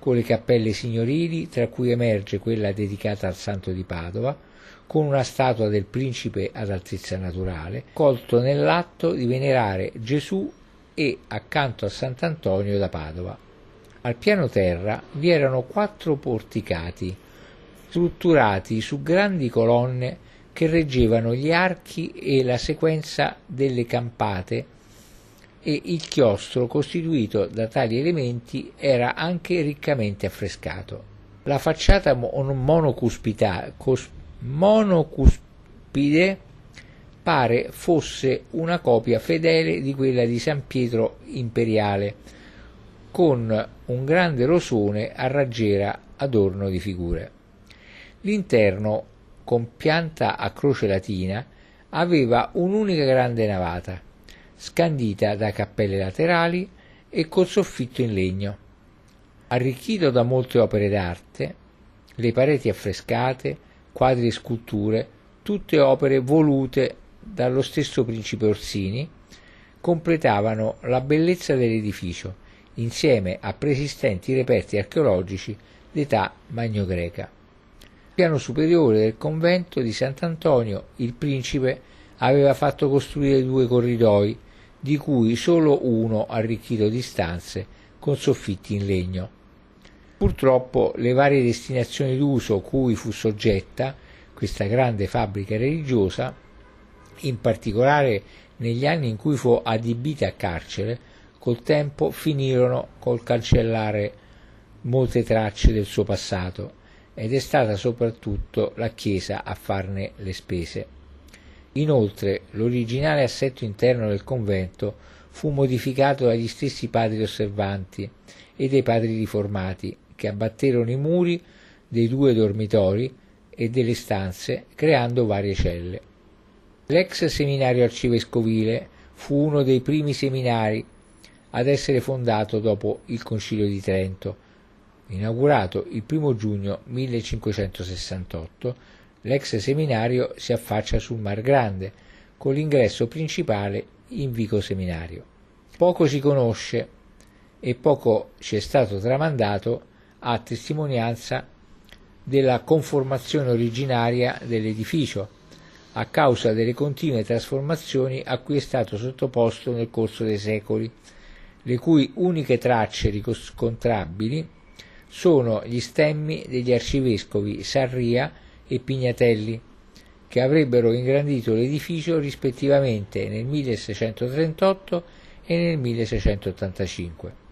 con le cappelle signorili, tra cui emerge quella dedicata al santo di Padova, con una statua del principe ad altezza naturale, colto nell'atto di venerare Gesù e accanto a Sant'Antonio da Padova. Al piano terra vi erano quattro porticati, strutturati su grandi colonne che reggevano gli archi e la sequenza delle campate e il chiostro costituito da tali elementi era anche riccamente affrescato. La facciata monocuspita, cos, monocuspide pare fosse una copia fedele di quella di San Pietro Imperiale, con un grande rosone a raggiera adorno di figure. L'interno, con pianta a croce latina, aveva un'unica grande navata, scandita da cappelle laterali e col soffitto in legno. Arricchito da molte opere d'arte, le pareti affrescate, quadri e sculture, tutte opere volute dallo stesso principe Orsini, completavano la bellezza dell'edificio, insieme a preesistenti reperti archeologici d'età magno-greca. Al piano superiore del convento di Sant'Antonio il principe aveva fatto costruire due corridoi, di cui solo uno arricchito di stanze con soffitti in legno. Purtroppo le varie destinazioni d'uso cui fu soggetta questa grande fabbrica religiosa, in particolare negli anni in cui fu adibita a carcere, col tempo finirono col cancellare molte tracce del suo passato ed è stata soprattutto la Chiesa a farne le spese. Inoltre l'originale assetto interno del convento fu modificato dagli stessi padri osservanti e dai padri riformati che abbatterono i muri dei due dormitori e delle stanze creando varie celle. L'ex seminario arcivescovile fu uno dei primi seminari ad essere fondato dopo il Concilio di Trento, Inaugurato il 1 giugno 1568, l'ex seminario si affaccia sul Mar Grande, con l'ingresso principale in Vico Seminario. Poco si conosce e poco ci è stato tramandato a testimonianza della conformazione originaria dell'edificio, a causa delle continue trasformazioni a cui è stato sottoposto nel corso dei secoli, le cui uniche tracce riscontrabili sono gli stemmi degli arcivescovi Sarria e Pignatelli, che avrebbero ingrandito l'edificio rispettivamente nel 1638 e nel 1685.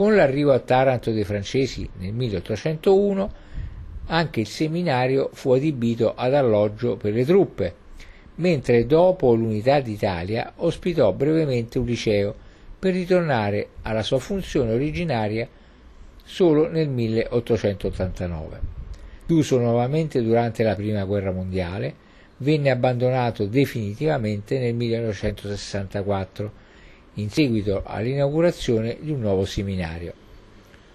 Con l'arrivo a Taranto dei francesi nel 1801, anche il seminario fu adibito ad alloggio per le truppe, mentre dopo l'unità d'Italia ospitò brevemente un liceo per ritornare alla sua funzione originaria solo nel 1889. Chiuso nuovamente durante la Prima Guerra Mondiale, venne abbandonato definitivamente nel 1964, in seguito all'inaugurazione di un nuovo seminario.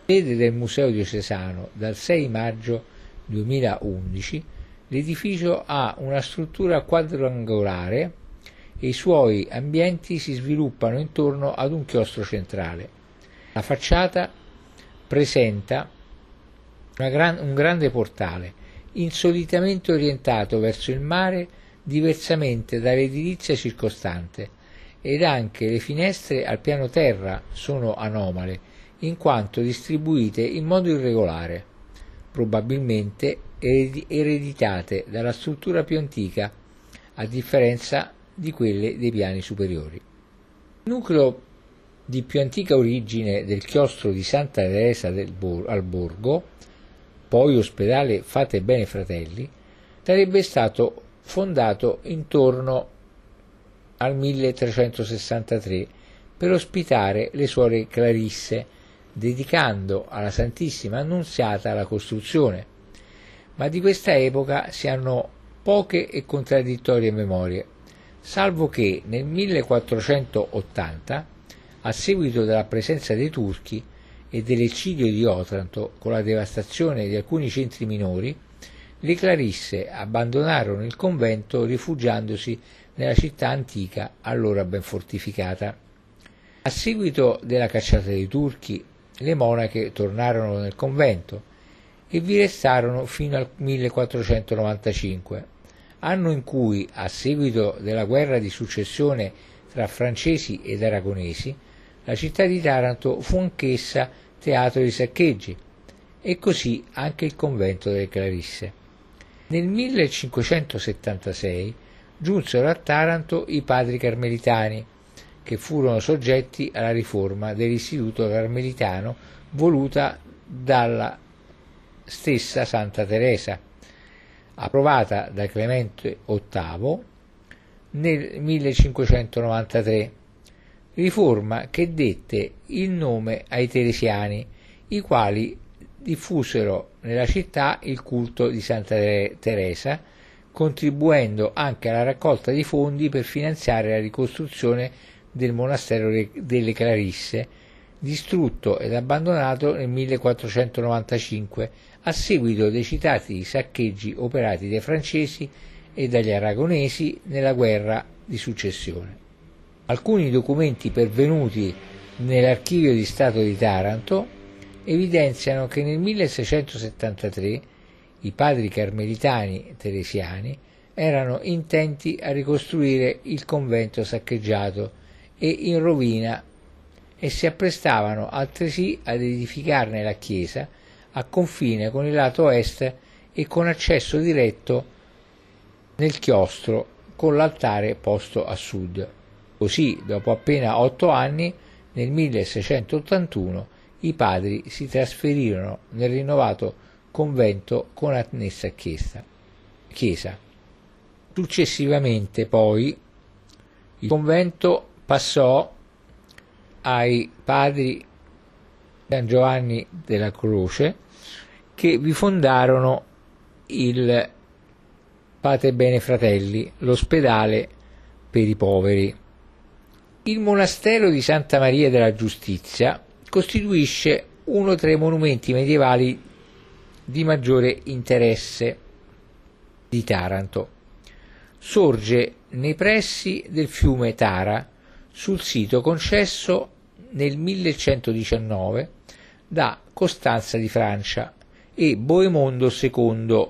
Sede del Museo diocesano dal 6 maggio 2011, l'edificio ha una struttura quadrangolare e i suoi ambienti si sviluppano intorno ad un chiostro centrale. La facciata presenta gran, un grande portale insolitamente orientato verso il mare diversamente dall'edilizia circostante ed anche le finestre al piano terra sono anomale in quanto distribuite in modo irregolare, probabilmente ereditate dalla struttura più antica a differenza di quelle dei piani superiori. Il nucleo di più antica origine del chiostro di Santa Teresa Bor- al Borgo poi ospedale Fate Bene Fratelli, sarebbe stato fondato intorno al 1363 per ospitare le suore Clarisse, dedicando alla Santissima Annunziata la costruzione. Ma di questa epoca si hanno poche e contraddittorie memorie, salvo che nel 1480, a seguito della presenza dei turchi, e dell'eccidio di Otranto con la devastazione di alcuni centri minori, le Clarisse abbandonarono il convento rifugiandosi nella città antica allora ben fortificata. A seguito della cacciata dei turchi, le monache tornarono nel convento e vi restarono fino al 1495, anno in cui, a seguito della guerra di successione tra francesi ed aragonesi, la città di Taranto fu anch'essa teatro di saccheggi, e così anche il convento delle Clarisse. Nel 1576 giunsero a Taranto i padri carmelitani, che furono soggetti alla riforma dell'istituto carmelitano voluta dalla stessa Santa Teresa, approvata da Clemente VIII nel 1593 riforma che dette il nome ai teresiani, i quali diffusero nella città il culto di Santa Teresa, contribuendo anche alla raccolta di fondi per finanziare la ricostruzione del monastero delle Clarisse, distrutto ed abbandonato nel 1495 a seguito dei citati saccheggi operati dai francesi e dagli aragonesi nella guerra di successione. Alcuni documenti pervenuti nell'archivio di Stato di Taranto evidenziano che nel 1673 i padri carmelitani teresiani erano intenti a ricostruire il convento saccheggiato e in rovina e si apprestavano altresì ad edificarne la chiesa a confine con il lato est e con accesso diretto nel chiostro con l'altare posto a sud. Così, dopo appena otto anni, nel 1681, i padri si trasferirono nel rinnovato convento con annessa chiesa. Successivamente, poi, il convento passò ai padri San Giovanni della Croce che vi fondarono il Pate Bene Fratelli, l'ospedale per i poveri. Il monastero di Santa Maria della Giustizia costituisce uno tra i monumenti medievali di maggiore interesse di Taranto. Sorge nei pressi del fiume Tara, sul sito concesso nel 1119 da Costanza di Francia e Boemondo II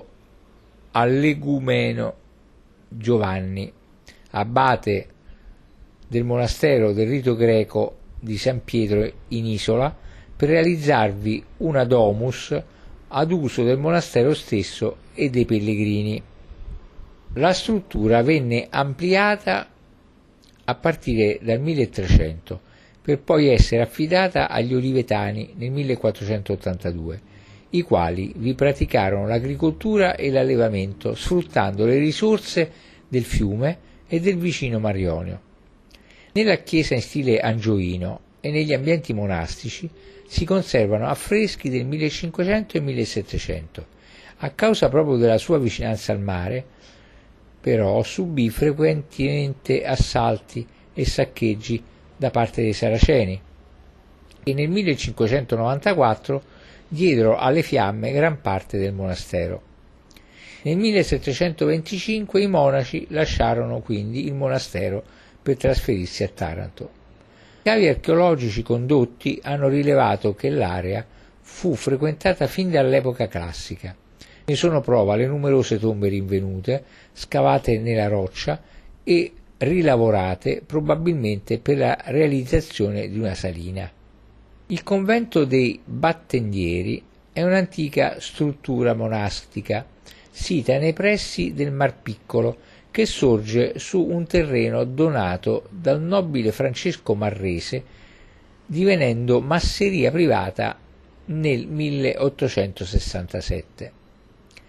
all'egumeno Giovanni, abate del monastero del rito greco di San Pietro in Isola, per realizzarvi una domus ad uso del monastero stesso e dei pellegrini. La struttura venne ampliata a partire dal 1300 per poi essere affidata agli olivetani nel 1482, i quali vi praticarono l'agricoltura e l'allevamento sfruttando le risorse del fiume e del vicino Marionio. Nella chiesa in stile angioino e negli ambienti monastici si conservano affreschi del 1500 e 1700. A causa proprio della sua vicinanza al mare, però subì frequentemente assalti e saccheggi da parte dei saraceni e nel 1594 diedero alle fiamme gran parte del monastero. Nel 1725 i monaci lasciarono quindi il monastero per trasferirsi a Taranto. Cavi archeologici condotti hanno rilevato che l'area fu frequentata fin dall'epoca classica. Ne sono prova le numerose tombe rinvenute, scavate nella roccia e rilavorate probabilmente per la realizzazione di una salina. Il convento dei Battendieri è un'antica struttura monastica sita nei pressi del Mar Piccolo che sorge su un terreno donato dal nobile Francesco Marrese divenendo masseria privata nel 1867.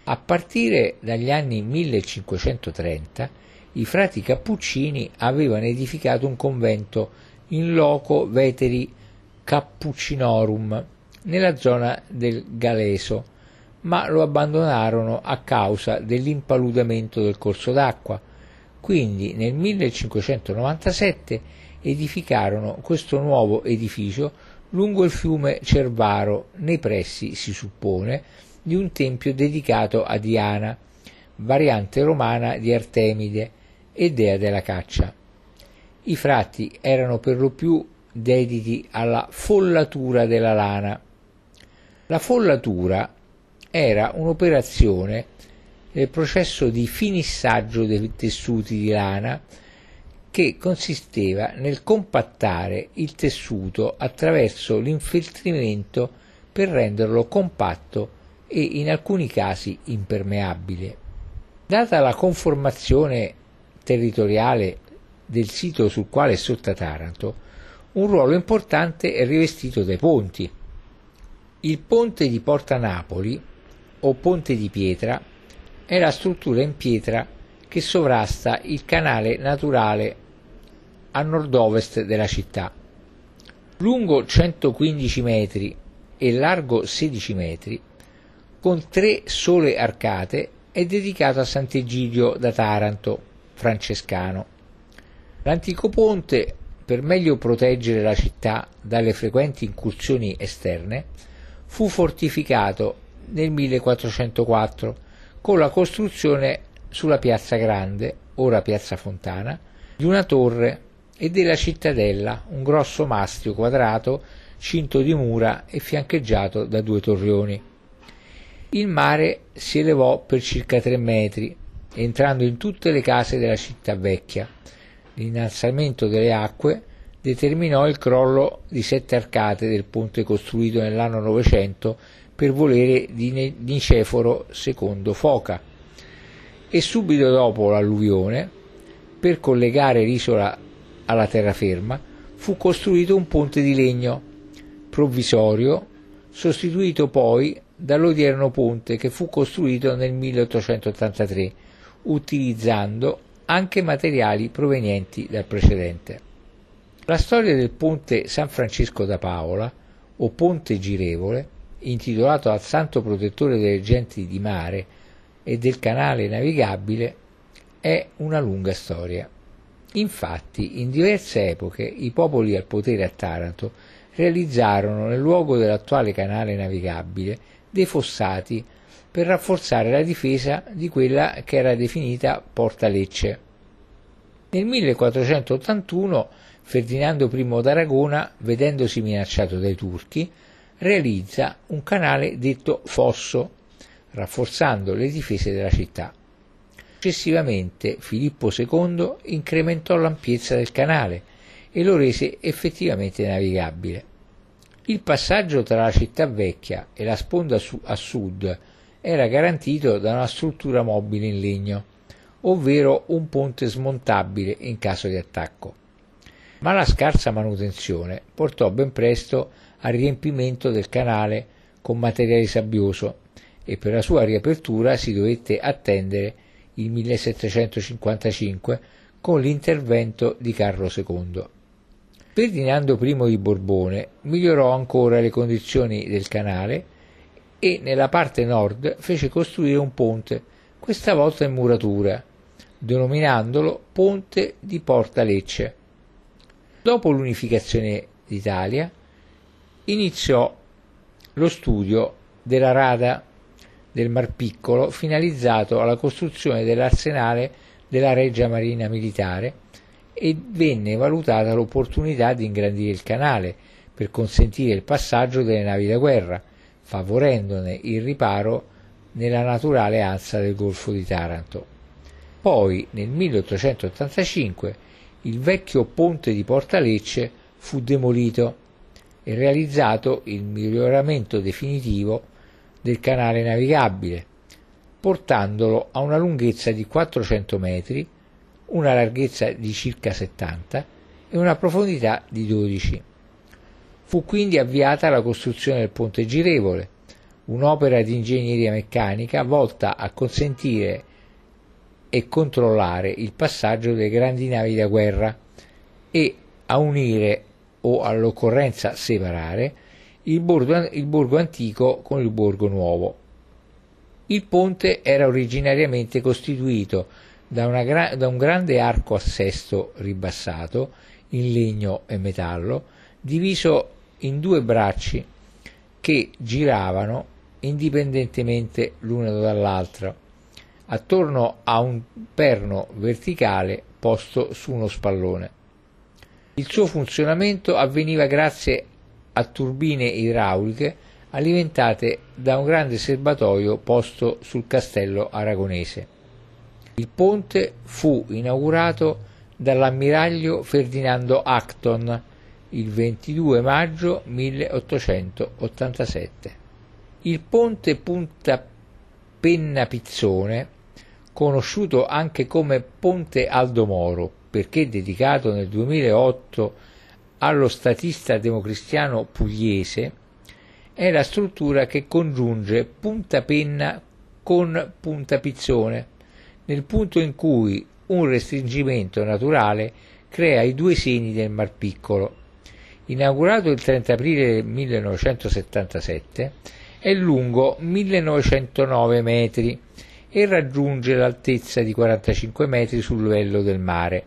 A partire dagli anni 1530 i frati cappuccini avevano edificato un convento in loco veteri cappuccinorum nella zona del Galeso, ma lo abbandonarono a causa dell'impaludamento del corso d'acqua. Quindi nel 1597 edificarono questo nuovo edificio lungo il fiume Cervaro, nei pressi, si suppone, di un tempio dedicato a Diana, variante romana di Artemide, e dea della caccia. I frati erano per lo più dediti alla follatura della lana. La follatura era un'operazione nel processo di finissaggio dei tessuti di lana che consisteva nel compattare il tessuto attraverso l'infeltrimento per renderlo compatto e in alcuni casi impermeabile. Data la conformazione territoriale del sito sul quale è sorta Taranto, un ruolo importante è rivestito dai ponti. Il ponte di Porta Napoli, o ponte di pietra, è la struttura in pietra che sovrasta il canale naturale a nord-ovest della città. Lungo 115 metri e largo 16 metri, con tre sole arcate, è dedicato a Sant'Egidio da Taranto, francescano. L'antico ponte, per meglio proteggere la città dalle frequenti incursioni esterne, fu fortificato nel 1404 con la costruzione sulla piazza Grande, ora piazza Fontana, di una torre e della cittadella, un grosso mastio quadrato cinto di mura e fiancheggiato da due torrioni. Il mare si elevò per circa tre metri entrando in tutte le case della città vecchia. L'innalzamento delle acque determinò il crollo di sette arcate del ponte costruito nell'anno Novecento per volere di Niceforo II Foca e subito dopo l'alluvione, per collegare l'isola alla terraferma, fu costruito un ponte di legno provvisorio, sostituito poi dall'odierno ponte che fu costruito nel 1883 utilizzando anche materiali provenienti dal precedente. La storia del ponte San Francesco da Paola, o ponte girevole, intitolato al santo protettore delle genti di mare e del canale navigabile, è una lunga storia. Infatti, in diverse epoche i popoli al potere a Taranto realizzarono nel luogo dell'attuale canale navigabile dei fossati per rafforzare la difesa di quella che era definita Porta Lecce. Nel 1481 Ferdinando I d'Aragona, vedendosi minacciato dai turchi, realizza un canale detto Fosso, rafforzando le difese della città. Successivamente Filippo II incrementò l'ampiezza del canale e lo rese effettivamente navigabile. Il passaggio tra la città vecchia e la sponda a sud era garantito da una struttura mobile in legno, ovvero un ponte smontabile in caso di attacco. Ma la scarsa manutenzione portò ben presto al riempimento del canale con materiale sabbioso e per la sua riapertura si dovette attendere il 1755 con l'intervento di Carlo II. Ferdinando I di Borbone migliorò ancora le condizioni del canale e nella parte nord fece costruire un ponte, questa volta in muratura, denominandolo Ponte di Porta Lecce. Dopo l'unificazione d'Italia iniziò lo studio della rada del Mar Piccolo finalizzato alla costruzione dell'arsenale della Reggia Marina Militare e venne valutata l'opportunità di ingrandire il canale per consentire il passaggio delle navi da guerra, favorendone il riparo nella naturale ansa del Golfo di Taranto. Poi, nel 1885, il vecchio ponte di Porta Lecce fu demolito e realizzato il miglioramento definitivo del canale navigabile, portandolo a una lunghezza di 400 metri, una larghezza di circa 70 e una profondità di 12. Fu quindi avviata la costruzione del ponte girevole, un'opera di ingegneria meccanica volta a consentire e controllare il passaggio delle grandi navi da guerra e a unire o all'occorrenza separare il borgo, il borgo antico con il borgo nuovo. Il ponte era originariamente costituito da, una, da, un grande arco a sesto ribassato in legno e metallo, diviso in due bracci che giravano indipendentemente l'uno dall'altro, attorno a un perno verticale posto su uno spallone. Il suo funzionamento avveniva grazie a turbine idrauliche alimentate da un grande serbatoio posto sul castello aragonese. Il ponte fu inaugurato dall'ammiraglio Ferdinando Acton il 22 maggio 1887. Il ponte Punta Penna Pizzone, conosciuto anche come Ponte Aldo Moro perché dedicato nel 2008 allo statista democristiano pugliese è la struttura che congiunge punta penna con punta pizzone, nel punto in cui un restringimento naturale crea i due seni del Mar Piccolo. Inaugurato il 30 aprile 1977, è lungo 1909 metri e raggiunge l'altezza di 45 metri sul livello del mare.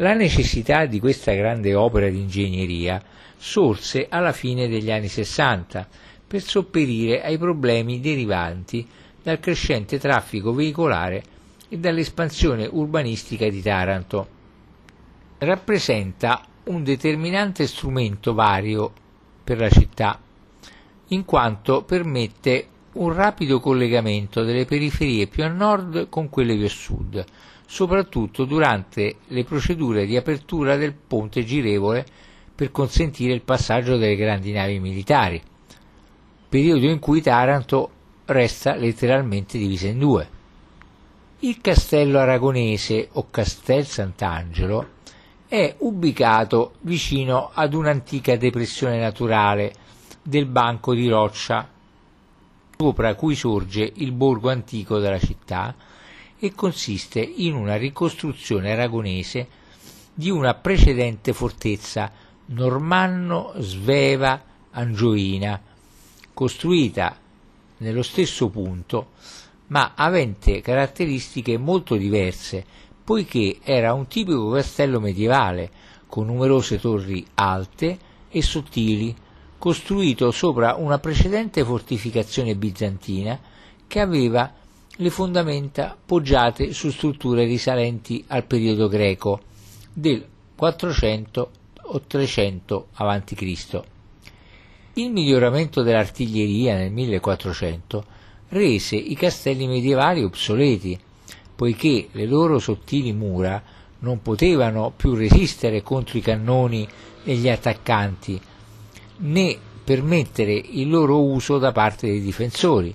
La necessità di questa grande opera di ingegneria sorse alla fine degli anni Sessanta per sopperire ai problemi derivanti dal crescente traffico veicolare e dall'espansione urbanistica di Taranto. Rappresenta un determinante strumento vario per la città, in quanto permette un rapido collegamento delle periferie più a nord con quelle più a sud, soprattutto durante le procedure di apertura del ponte girevole per consentire il passaggio delle grandi navi militari, periodo in cui Taranto resta letteralmente divisa in due. Il castello aragonese o Castel Sant'Angelo è ubicato vicino ad un'antica depressione naturale del banco di roccia, sopra cui sorge il borgo antico della città, e consiste in una ricostruzione aragonese di una precedente fortezza normanno-sveva angioina, costruita nello stesso punto, ma avente caratteristiche molto diverse, poiché era un tipico castello medievale con numerose torri alte e sottili, costruito sopra una precedente fortificazione bizantina che aveva le fondamenta poggiate su strutture risalenti al periodo greco del 400 o 300 a.C. Il miglioramento dell'artiglieria nel 1400 rese i castelli medievali obsoleti, poiché le loro sottili mura non potevano più resistere contro i cannoni e gli attaccanti, né permettere il loro uso da parte dei difensori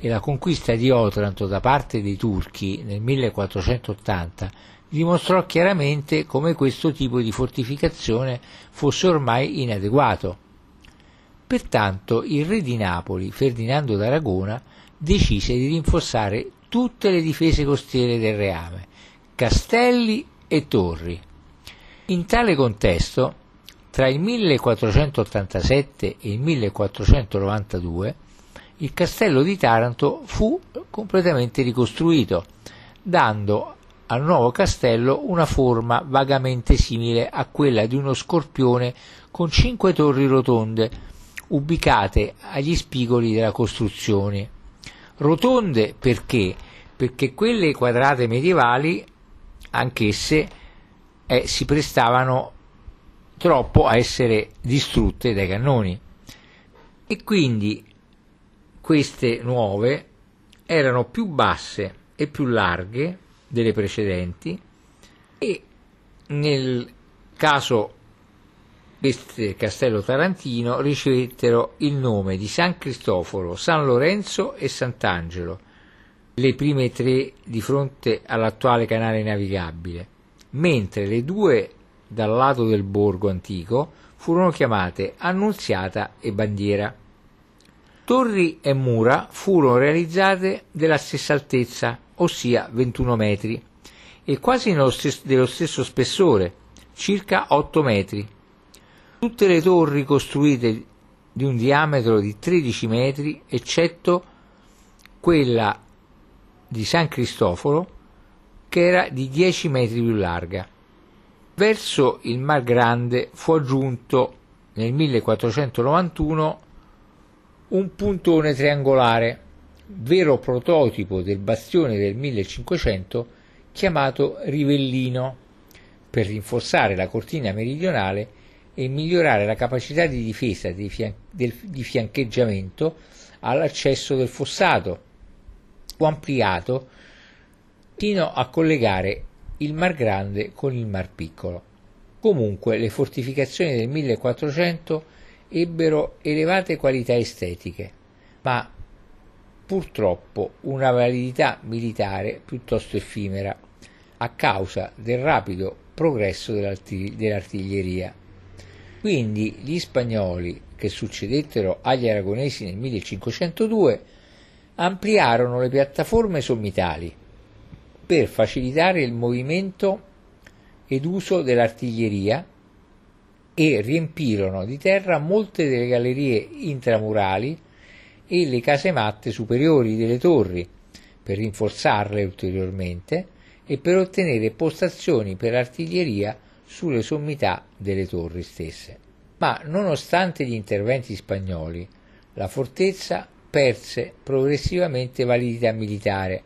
e la conquista di Otranto da parte dei turchi nel 1480 dimostrò chiaramente come questo tipo di fortificazione fosse ormai inadeguato. Pertanto il re di Napoli, Ferdinando d'Aragona, decise di rinforzare tutte le difese costiere del reame, castelli e torri. In tale contesto, tra il 1487 e il 1492, il castello di Taranto fu completamente ricostruito, dando al nuovo castello una forma vagamente simile a quella di uno scorpione con cinque torri rotonde, ubicate agli spigoli della costruzione. Rotonde perché? Perché quelle quadrate medievali, anch'esse, eh, si prestavano troppo a essere distrutte dai cannoni. E quindi queste nuove erano più basse e più larghe delle precedenti e nel caso del castello tarantino ricevettero il nome di San Cristoforo, San Lorenzo e Sant'Angelo, le prime tre di fronte all'attuale canale navigabile, mentre le due dal lato del borgo antico furono chiamate Annunziata e Bandiera. Torri e mura furono realizzate della stessa altezza, ossia 21 metri, e quasi stesso, dello stesso spessore, circa 8 metri. Tutte le torri costruite di un diametro di 13 metri, eccetto quella di San Cristoforo, che era di 10 metri più larga. Verso il Mar Grande fu aggiunto nel 1491 un puntone triangolare, vero prototipo del bastione del 1500 chiamato Rivellino, per rinforzare la cortina meridionale e migliorare la capacità di difesa di, fian- del- di fiancheggiamento all'accesso del fossato, fu ampliato fino a collegare il Mar Grande con il Mar Piccolo. Comunque le fortificazioni del 1400 ebbero elevate qualità estetiche, ma purtroppo una validità militare piuttosto effimera a causa del rapido progresso dell'artiglieria. Quindi gli spagnoli che succedettero agli aragonesi nel 1502 ampliarono le piattaforme sommitali per facilitare il movimento ed uso dell'artiglieria e riempirono di terra molte delle gallerie intramurali e le casematte superiori delle torri per rinforzarle ulteriormente e per ottenere postazioni per artiglieria sulle sommità delle torri stesse. Ma nonostante gli interventi spagnoli, la fortezza perse progressivamente validità militare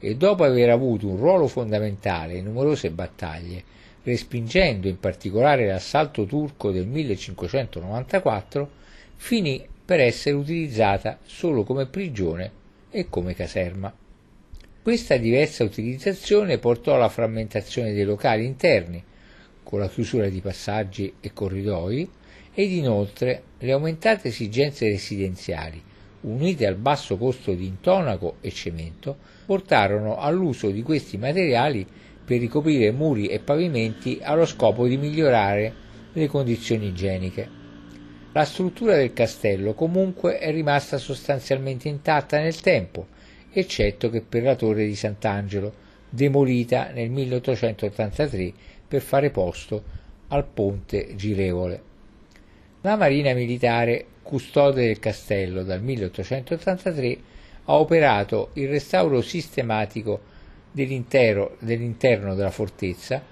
e dopo aver avuto un ruolo fondamentale in numerose battaglie respingendo in particolare l'assalto turco del 1594, finì per essere utilizzata solo come prigione e come caserma. Questa diversa utilizzazione portò alla frammentazione dei locali interni, con la chiusura di passaggi e corridoi, ed inoltre le aumentate esigenze residenziali, unite al basso costo di intonaco e cemento, portarono all'uso di questi materiali per ricoprire muri e pavimenti allo scopo di migliorare le condizioni igieniche. La struttura del castello comunque è rimasta sostanzialmente intatta nel tempo, eccetto che per la torre di Sant'Angelo, demolita nel 1883 per fare posto al ponte girevole. La Marina Militare, custode del castello dal 1883, ha operato il restauro sistematico dell'interno della fortezza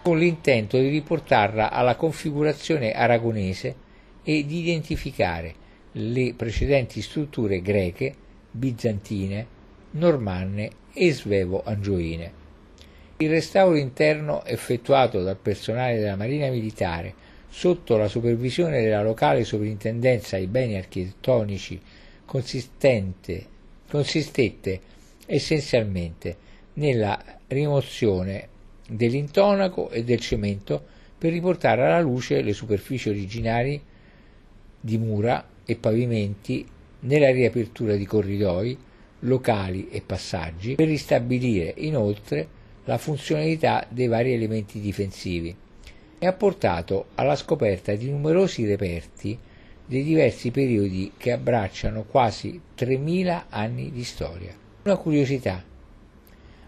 con l'intento di riportarla alla configurazione aragonese e di identificare le precedenti strutture greche, bizantine, normanne e svevo-angioine. Il restauro interno effettuato dal personale della Marina Militare sotto la supervisione della locale sovrintendenza ai beni architettonici consistette essenzialmente nella rimozione dell'intonaco e del cemento per riportare alla luce le superfici originali di mura e pavimenti nella riapertura di corridoi, locali e passaggi per ristabilire inoltre la funzionalità dei vari elementi difensivi e ha portato alla scoperta di numerosi reperti dei diversi periodi che abbracciano quasi 3000 anni di storia. Una curiosità.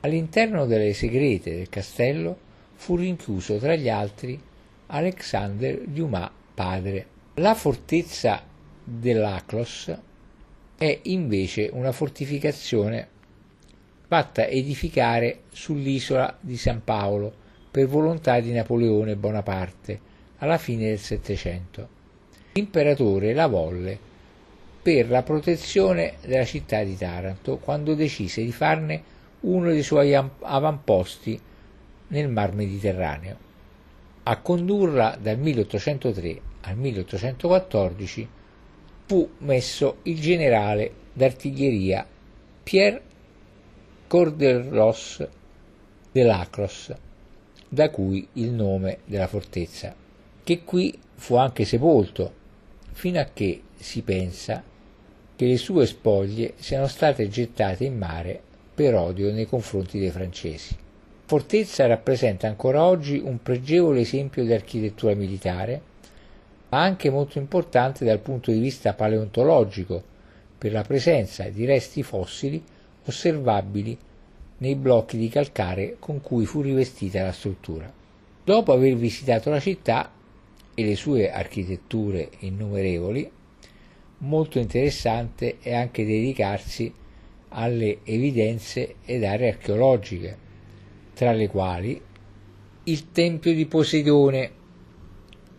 All'interno delle segrete del castello fu rinchiuso tra gli altri Alexander Dumas padre. La fortezza dell'Aclos è invece una fortificazione fatta edificare sull'isola di San Paolo per volontà di Napoleone Bonaparte alla fine del Settecento. L'imperatore la volle per la protezione della città di Taranto quando decise di farne uno dei suoi avamposti nel Mar Mediterraneo. A condurla dal 1803 al 1814 fu messo il generale d'artiglieria Pierre Corderos de Lacros, da cui il nome della fortezza, che qui fu anche sepolto, fino a che si pensa che le sue spoglie siano state gettate in mare per odio nei confronti dei francesi. Fortezza rappresenta ancora oggi un pregevole esempio di architettura militare, ma anche molto importante dal punto di vista paleontologico, per la presenza di resti fossili osservabili nei blocchi di calcare con cui fu rivestita la struttura. Dopo aver visitato la città e le sue architetture innumerevoli, molto interessante è anche dedicarsi alle evidenze ed aree archeologiche, tra le quali il Tempio di Poseidone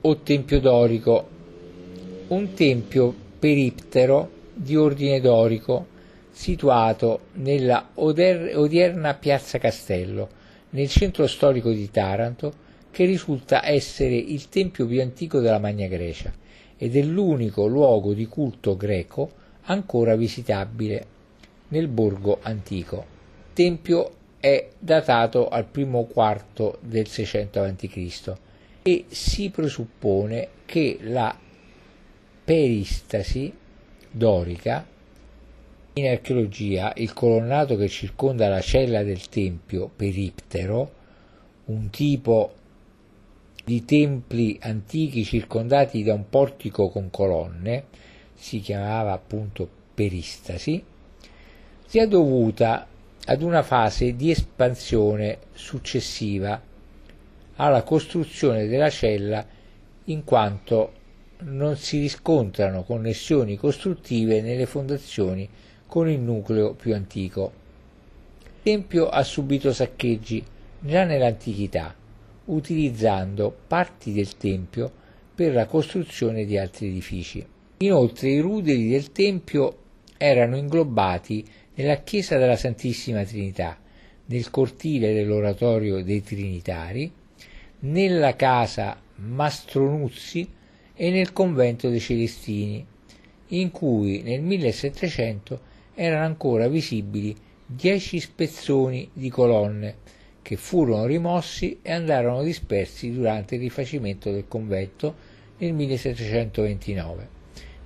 o Tempio dorico, un tempio periptero di ordine dorico situato nella oder- odierna piazza Castello, nel centro storico di Taranto, che risulta essere il tempio più antico della Magna Grecia ed è l'unico luogo di culto greco ancora visitabile nel borgo antico. Il tempio è datato al primo quarto del 600 a.C. e si presuppone che la peristasi dorica in archeologia il colonnato che circonda la cella del tempio periptero, un tipo di templi antichi circondati da un portico con colonne, si chiamava appunto peristasi, sia dovuta ad una fase di espansione successiva alla costruzione della cella in quanto non si riscontrano connessioni costruttive nelle fondazioni con il nucleo più antico. Il tempio ha subito saccheggi già nell'antichità, utilizzando parti del tempio per la costruzione di altri edifici. Inoltre i ruderi del tempio erano inglobati nella chiesa della Santissima Trinità, nel cortile dell'oratorio dei Trinitari, nella casa Mastronuzzi e nel convento dei Celestini, in cui nel 1700 erano ancora visibili dieci spezzoni di colonne che furono rimossi e andarono dispersi durante il rifacimento del convento nel 1729,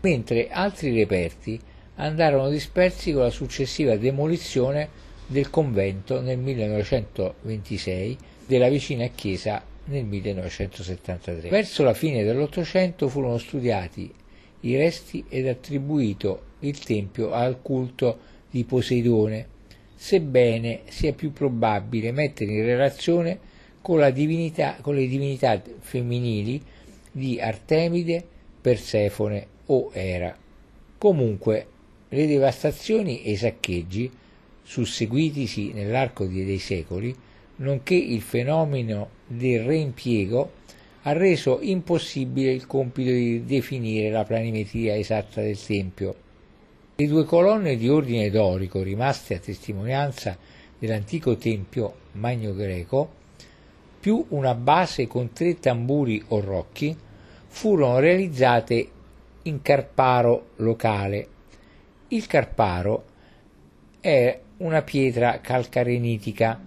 mentre altri reperti andarono dispersi con la successiva demolizione del convento nel 1926 della vicina chiesa nel 1973. Verso la fine dell'Ottocento furono studiati i resti ed attribuito il tempio al culto di Poseidone, sebbene sia più probabile mettere in relazione con, divinità, con le divinità femminili di Artemide, Persefone o Era. Comunque, le devastazioni e i saccheggi, susseguitisi nell'arco dei secoli, nonché il fenomeno del reimpiego ha reso impossibile il compito di definire la planimetria esatta del Tempio. Le due colonne di ordine dorico rimaste a testimonianza dell'antico Tempio Magno Greco, più una base con tre tamburi o rocchi, furono realizzate in carparo locale. Il carparo è una pietra calcarenitica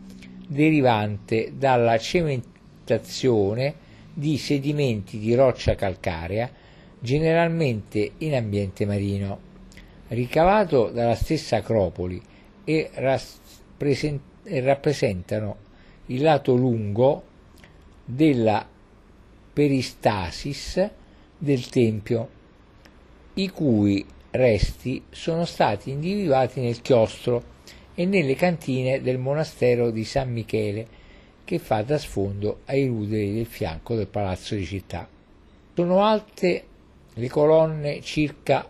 derivante dalla cementazione di sedimenti di roccia calcarea, generalmente in ambiente marino, ricavato dalla stessa Acropoli e, rappresentano il lato lungo della peristasis del Tempio, i cui resti sono stati individuati nel chiostro e nelle cantine del monastero di San Michele che fa da sfondo ai ruderi del fianco del palazzo di città. Sono alte le colonne circa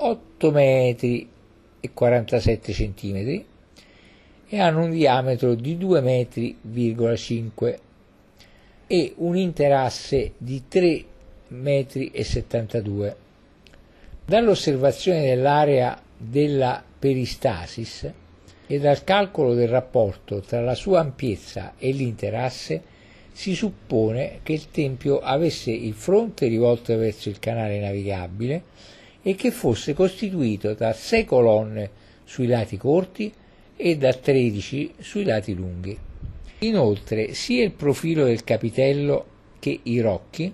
8 metri e 47 centimetri e hanno un diametro di 2 metri,5 e un interasse di 3 metri e 72. Dall'osservazione dell'area della peristasis e dal calcolo del rapporto tra la sua ampiezza e l'interasse si suppone che il tempio avesse il fronte rivolto verso il canale navigabile e che fosse costituito da sei colonne sui lati corti e da 13 sui lati lunghi. Inoltre sia il profilo del capitello che i rocchi,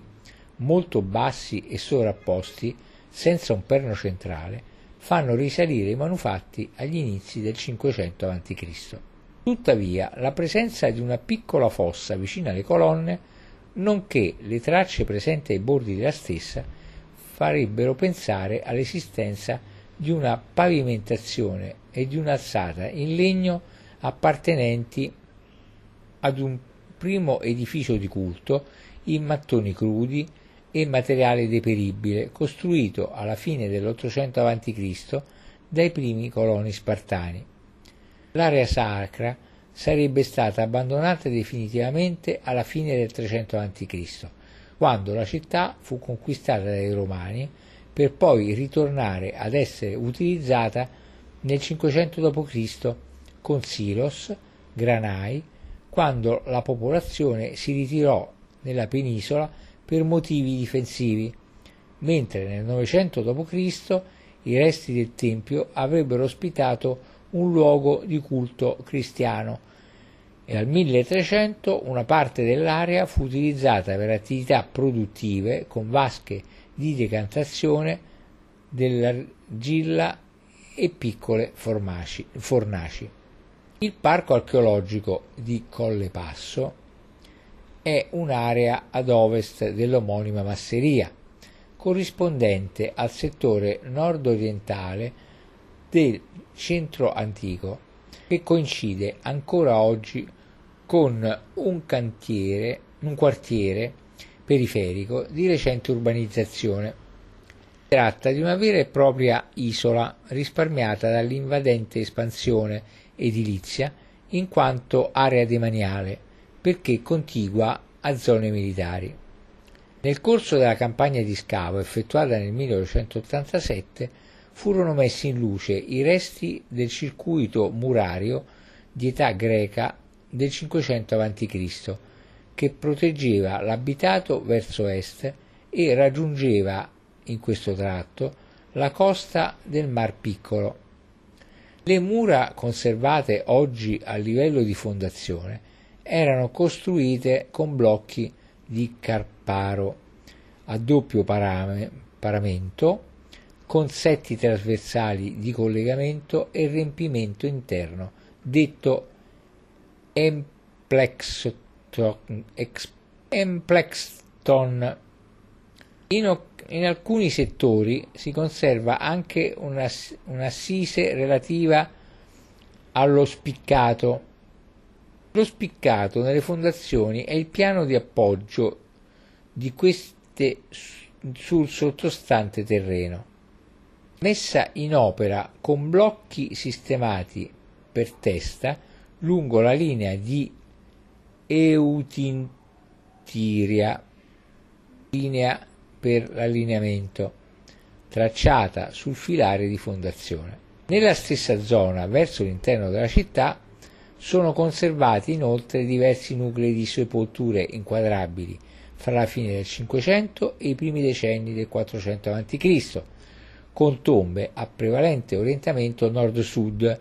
molto bassi e sovrapposti, senza un perno centrale, fanno risalire i manufatti agli inizi del 500 a.C. Tuttavia, la presenza di una piccola fossa vicino alle colonne, nonché le tracce presenti ai bordi della stessa, farebbero pensare all'esistenza di una pavimentazione e di un'alzata in legno appartenenti ad un primo edificio di culto in mattoni crudi e materiale deperibile costruito alla fine dell'Ottocento a.C. dai primi coloni spartani. L'area sacra sarebbe stata abbandonata definitivamente alla fine del 300 a.C., quando la città fu conquistata dai Romani per poi ritornare ad essere utilizzata nel 500 d.C. con Silos, Granai, quando la popolazione si ritirò nella penisola per motivi difensivi, mentre nel 900 d.C. i resti del Tempio avrebbero ospitato un luogo di culto cristiano e al 1300 una parte dell'area fu utilizzata per attività produttive con vasche di decantazione dell'argilla e piccole fornaci. Il parco archeologico di Colle Passo è un'area ad ovest dell'omonima masseria, corrispondente al settore nord-orientale del centro antico, che coincide ancora oggi con un, cantiere, un quartiere periferico di recente urbanizzazione. Si tratta di una vera e propria isola risparmiata dall'invadente espansione edilizia in quanto area demaniale perché contigua a zone militari. Nel corso della campagna di scavo effettuata nel 1987 furono messi in luce i resti del circuito murario di età greca del 500 a.C. che proteggeva l'abitato verso est e raggiungeva in questo tratto la costa del Mar Piccolo. Le mura conservate oggi a livello di fondazione erano costruite con blocchi di carparo a doppio parame, paramento con setti trasversali di collegamento e riempimento interno detto emplexton. In, in, alcuni settori si conserva anche un'assise relativa allo spiccato lo spiccato nelle fondazioni è il piano di appoggio di queste sul sottostante terreno, messa in opera con blocchi sistemati per testa lungo la linea di eutintiria, linea per l'allineamento, tracciata sul filare di fondazione. Nella stessa zona, verso l'interno della città, sono conservati inoltre diversi nuclei di sepolture inquadrabili fra la fine del Cinquecento e i primi decenni del 400 a.C., con tombe a prevalente orientamento nord-sud,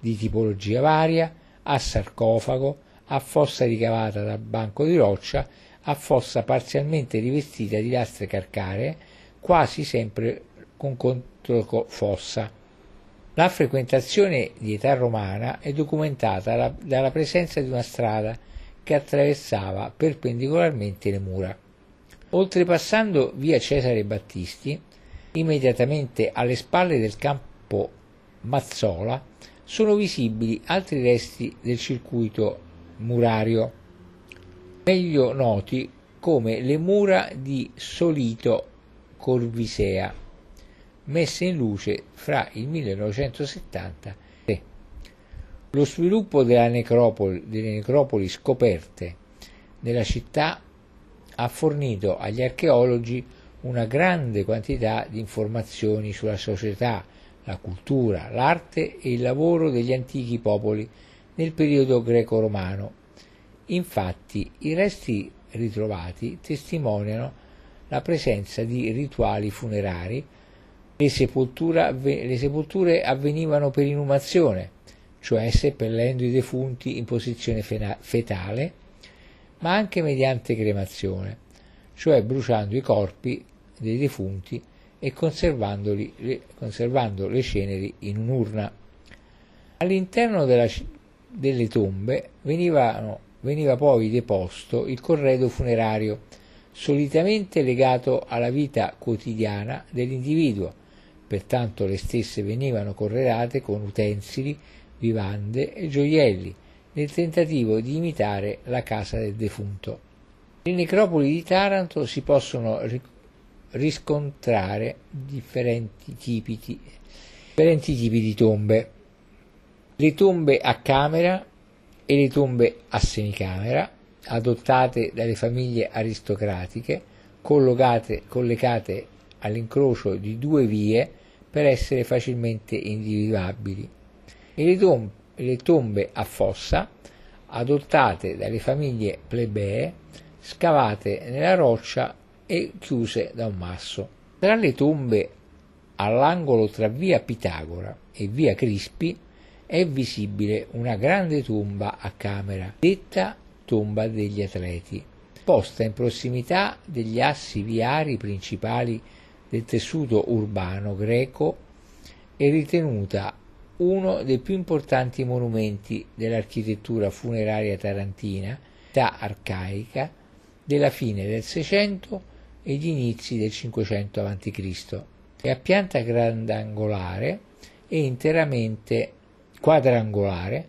di tipologia varia, a sarcofago, a fossa ricavata dal banco di roccia, a fossa parzialmente rivestita di lastre calcaree, quasi sempre con controfossa. La frequentazione di età romana è documentata dalla presenza di una strada che attraversava perpendicolarmente le mura. Oltrepassando via Cesare Battisti, immediatamente alle spalle del campo Mazzola, sono visibili altri resti del circuito murario, meglio noti come le mura di Solito Corvisea, messe in luce fra il 1970 e lo sviluppo necropoli, delle necropoli scoperte nella città ha fornito agli archeologi una grande quantità di informazioni sulla società, la cultura, l'arte e il lavoro degli antichi popoli nel periodo greco-romano. Infatti i resti ritrovati testimoniano la presenza di rituali funerari, le, le sepolture avvenivano per inumazione, cioè seppellendo i defunti in posizione fetale, ma anche mediante cremazione cioè bruciando i corpi dei defunti e conservando le ceneri in un'urna. All'interno della, delle tombe venivano, veniva poi deposto il corredo funerario, solitamente legato alla vita quotidiana dell'individuo, pertanto le stesse venivano corredate con utensili, vivande e gioielli, nel tentativo di imitare la casa del defunto. Nelle necropoli di Taranto si possono riscontrare differenti tipi, di, differenti tipi di tombe. Le tombe a camera e le tombe a semicamera, adottate dalle famiglie aristocratiche, collegate all'incrocio di due vie per essere facilmente individuabili, e le tombe, le tombe a fossa, adottate dalle famiglie plebee, scavate nella roccia e chiuse da un masso. Tra le tombe all'angolo tra via Pitagora e via Crispi è visibile una grande tomba a camera, detta tomba degli atleti, posta in prossimità degli assi viari principali del tessuto urbano greco e ritenuta uno dei più importanti monumenti dell'architettura funeraria tarantina, età arcaica, della fine del Seicento e gli inizi del Cinquecento a.C. È a pianta grandangolare e interamente quadrangolare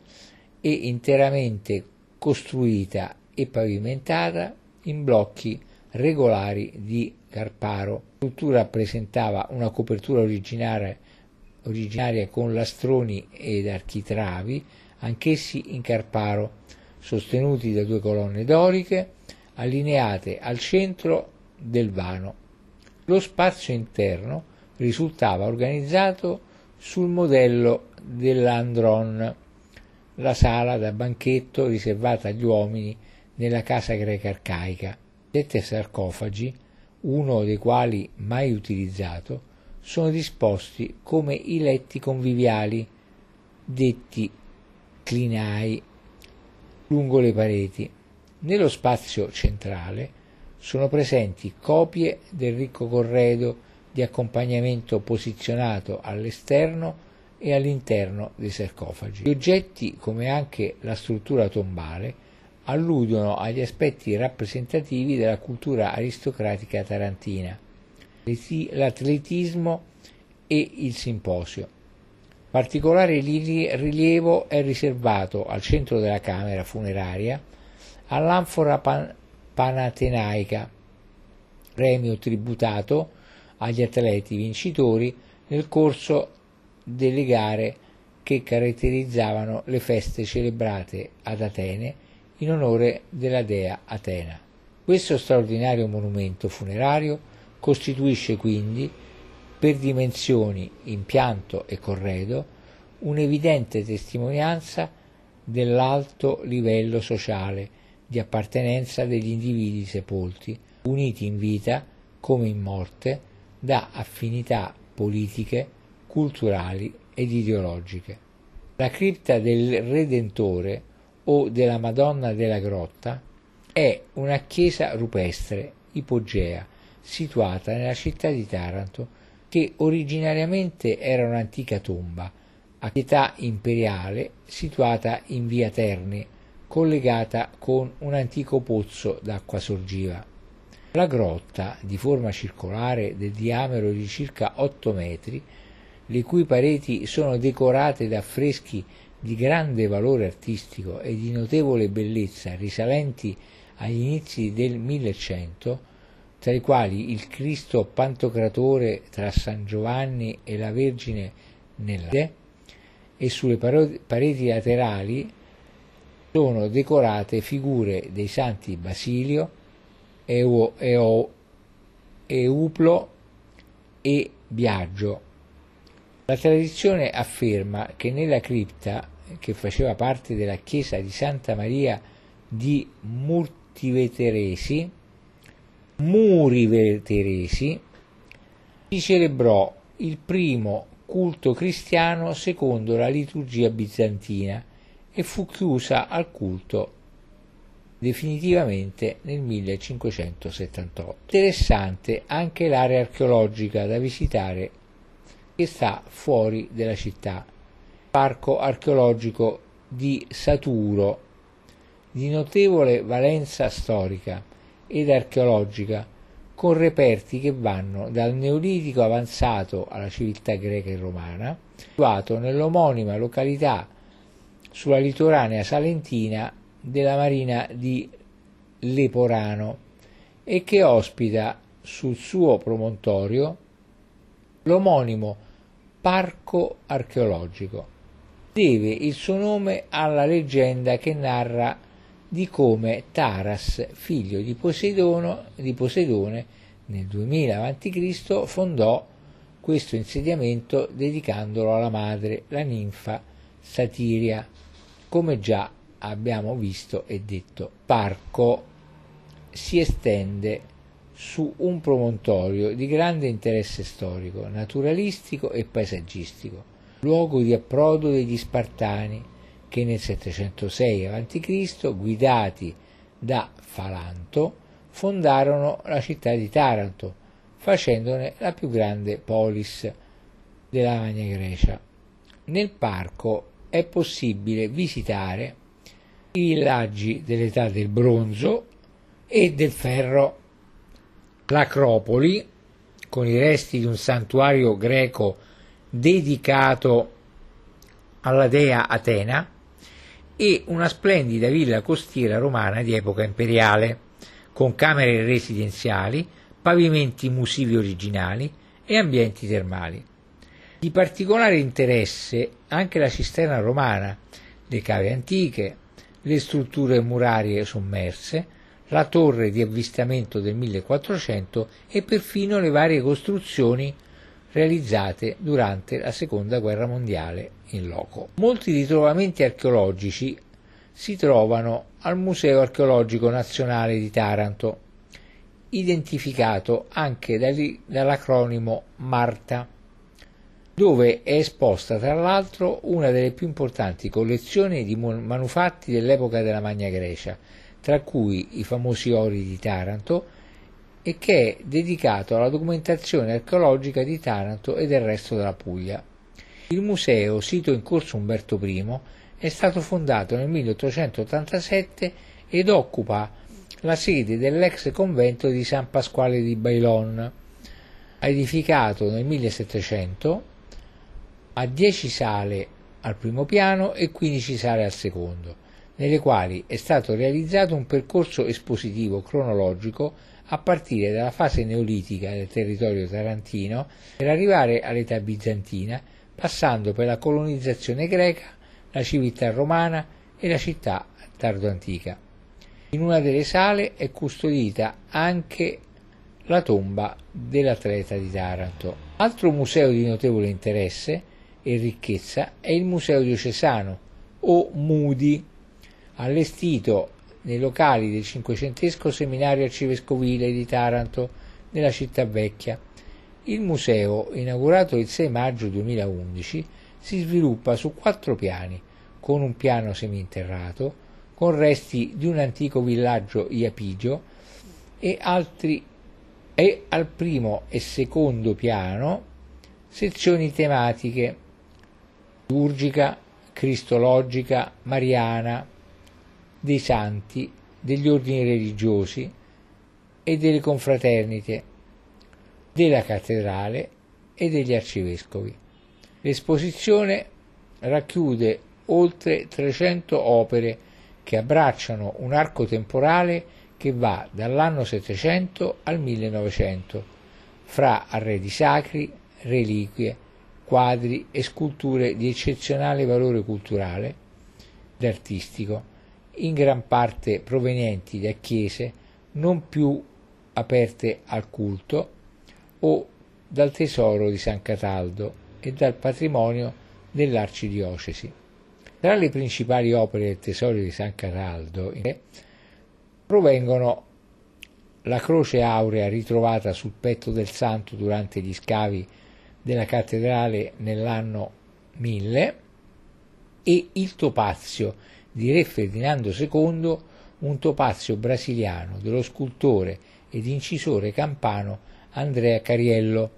e interamente costruita e pavimentata in blocchi regolari di Carparo. La struttura presentava una copertura originaria, originaria con lastroni ed architravi, anch'essi in Carparo, sostenuti da due colonne doriche allineate al centro del vano. Lo spazio interno risultava organizzato sul modello dell'andron, la sala da banchetto riservata agli uomini nella casa greca arcaica. Sette sarcofagi, uno dei quali mai utilizzato, sono disposti come i letti conviviali, detti clinai, lungo le pareti. Nello spazio centrale sono presenti copie del ricco corredo di accompagnamento posizionato all'esterno e all'interno dei sarcofagi. Gli oggetti, come anche la struttura tombale, alludono agli aspetti rappresentativi della cultura aristocratica tarantina, l'atletismo e il simposio. Particolare rilievo è riservato al centro della camera funeraria all'anfora pan- panatenaica, premio tributato agli atleti vincitori nel corso delle gare che caratterizzavano le feste celebrate ad Atene in onore della dea Atena. Questo straordinario monumento funerario costituisce quindi, per dimensioni, impianto e corredo, un'evidente testimonianza dell'alto livello sociale di appartenenza degli individui sepolti, uniti in vita come in morte da affinità politiche, culturali ed ideologiche. La cripta del Redentore o della Madonna della Grotta è una chiesa rupestre ipogea situata nella città di Taranto che originariamente era un'antica tomba a pietà imperiale situata in via Terni, collegata con un antico pozzo d'acqua sorgiva. La grotta, di forma circolare del diametro di circa 8 metri, le cui pareti sono decorate da affreschi di grande valore artistico e di notevole bellezza risalenti agli inizi del 1100, tra i quali il Cristo Pantocratore tra San Giovanni e la Vergine nella e sulle pareti laterali sono decorate figure dei santi Basilio, Eo, Eo, Euplo e Biagio. La tradizione afferma che nella cripta, che faceva parte della chiesa di Santa Maria di Murtiveteresi, Muriveteresi, si celebrò il primo culto cristiano secondo la liturgia bizantina e fu chiusa al culto definitivamente nel 1578. Interessante anche l'area archeologica da visitare che sta fuori della città. Parco archeologico di Saturo, di notevole valenza storica ed archeologica con reperti che vanno dal Neolitico avanzato alla civiltà greca e romana, situato nell'omonima località sulla litoranea salentina della marina di Leporano e che ospita sul suo promontorio l'omonimo parco archeologico. Deve il suo nome alla leggenda che narra di come Taras, figlio di, di Poseidone, nel 2000 a.C. fondò questo insediamento dedicandolo alla madre, la ninfa Satiria, come già abbiamo visto e detto. Parco si estende su un promontorio di grande interesse storico, naturalistico e paesaggistico, luogo di approdo degli Spartani, che nel 706 a.C., guidati da Falanto, fondarono la città di Taranto, facendone la più grande polis della Magna Grecia. Nel parco è possibile visitare i villaggi dell'età del bronzo e del ferro, l'acropoli con i resti di un santuario greco dedicato alla dea Atena, e una splendida villa costiera romana di epoca imperiale, con camere residenziali, pavimenti musivi originali e ambienti termali. Di particolare interesse anche la cisterna romana, le cave antiche, le strutture murarie sommerse, la torre di avvistamento del 1400 e perfino le varie costruzioni realizzate durante la seconda guerra mondiale in loco. Molti ritrovamenti archeologici si trovano al Museo archeologico nazionale di Taranto, identificato anche dall'acronimo MARTA, dove è esposta tra l'altro una delle più importanti collezioni di manufatti dell'epoca della Magna Grecia, tra cui i famosi ori di Taranto, e che è dedicato alla documentazione archeologica di Taranto e del resto della Puglia. Il museo, sito in corso Umberto I, è stato fondato nel 1887 ed occupa la sede dell'ex convento di San Pasquale di Bailon, edificato nel 1700, ha 10 sale al primo piano e 15 sale al secondo, nelle quali è stato realizzato un percorso espositivo cronologico a partire dalla fase neolitica del territorio tarantino per arrivare all'età bizantina, passando per la colonizzazione greca, la civiltà romana e la città tardo-antica. In una delle sale è custodita anche la tomba dell'atleta di Taranto. Altro museo di notevole interesse e ricchezza è il Museo Diocesano o MUDI, allestito nei locali del cinquecentesco seminario arcivescovile di Taranto nella città vecchia. Il museo, inaugurato il 6 maggio 2011, si sviluppa su quattro piani, con un piano seminterrato, con resti di un antico villaggio iapigio e, altri, e al primo e secondo piano sezioni tematiche liturgica, cristologica, mariana, dei santi, degli ordini religiosi e delle confraternite, della cattedrale e degli arcivescovi. L'esposizione racchiude oltre 300 opere che abbracciano un arco temporale che va dall'anno 700 al 1900, fra arredi sacri, reliquie, quadri e sculture di eccezionale valore culturale ed artistico, in gran parte provenienti da chiese non più aperte al culto o dal tesoro di San Cataldo e dal patrimonio dell'arcidiocesi. Tra le principali opere del tesoro di San Cataldo provengono la croce aurea ritrovata sul petto del santo durante gli scavi della cattedrale nell'anno 1000 e il topazio di Re Ferdinando II, un topazio brasiliano dello scultore ed incisore campano Andrea Cariello,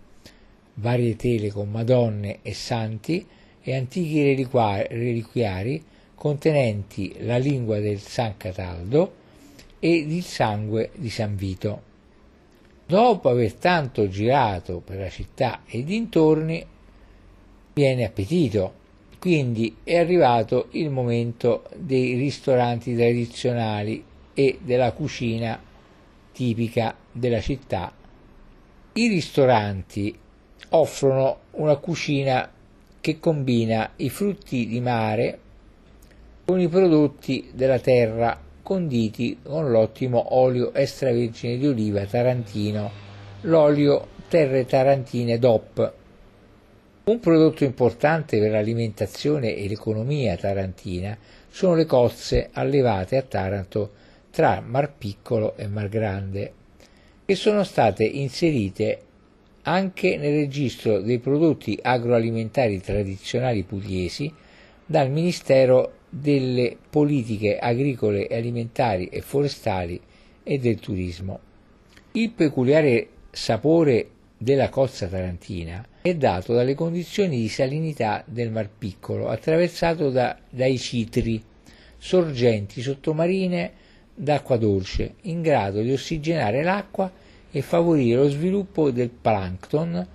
varie tele con Madonne e Santi, e antichi reliquiari contenenti la lingua del San Cataldo ed il sangue di San Vito. Dopo aver tanto girato per la città e dintorni, viene appetito. Quindi è arrivato il momento dei ristoranti tradizionali e della cucina tipica della città. I ristoranti offrono una cucina che combina i frutti di mare con i prodotti della terra conditi con l'ottimo olio extravergine di oliva tarantino, l'olio Terre Tarantine DOP. Un prodotto importante per l'alimentazione e l'economia tarantina sono le cozze allevate a Taranto tra Mar Piccolo e Mar Grande, che sono state inserite anche nel registro dei prodotti agroalimentari tradizionali pugliesi dal Ministero delle Politiche Agricole e Alimentari e Forestali e del Turismo. Il peculiare sapore della cozza tarantina è dato dalle condizioni di salinità del Mar Piccolo attraversato da, dai citri, sorgenti sottomarine d'acqua dolce in grado di ossigenare l'acqua e favorire lo sviluppo del plankton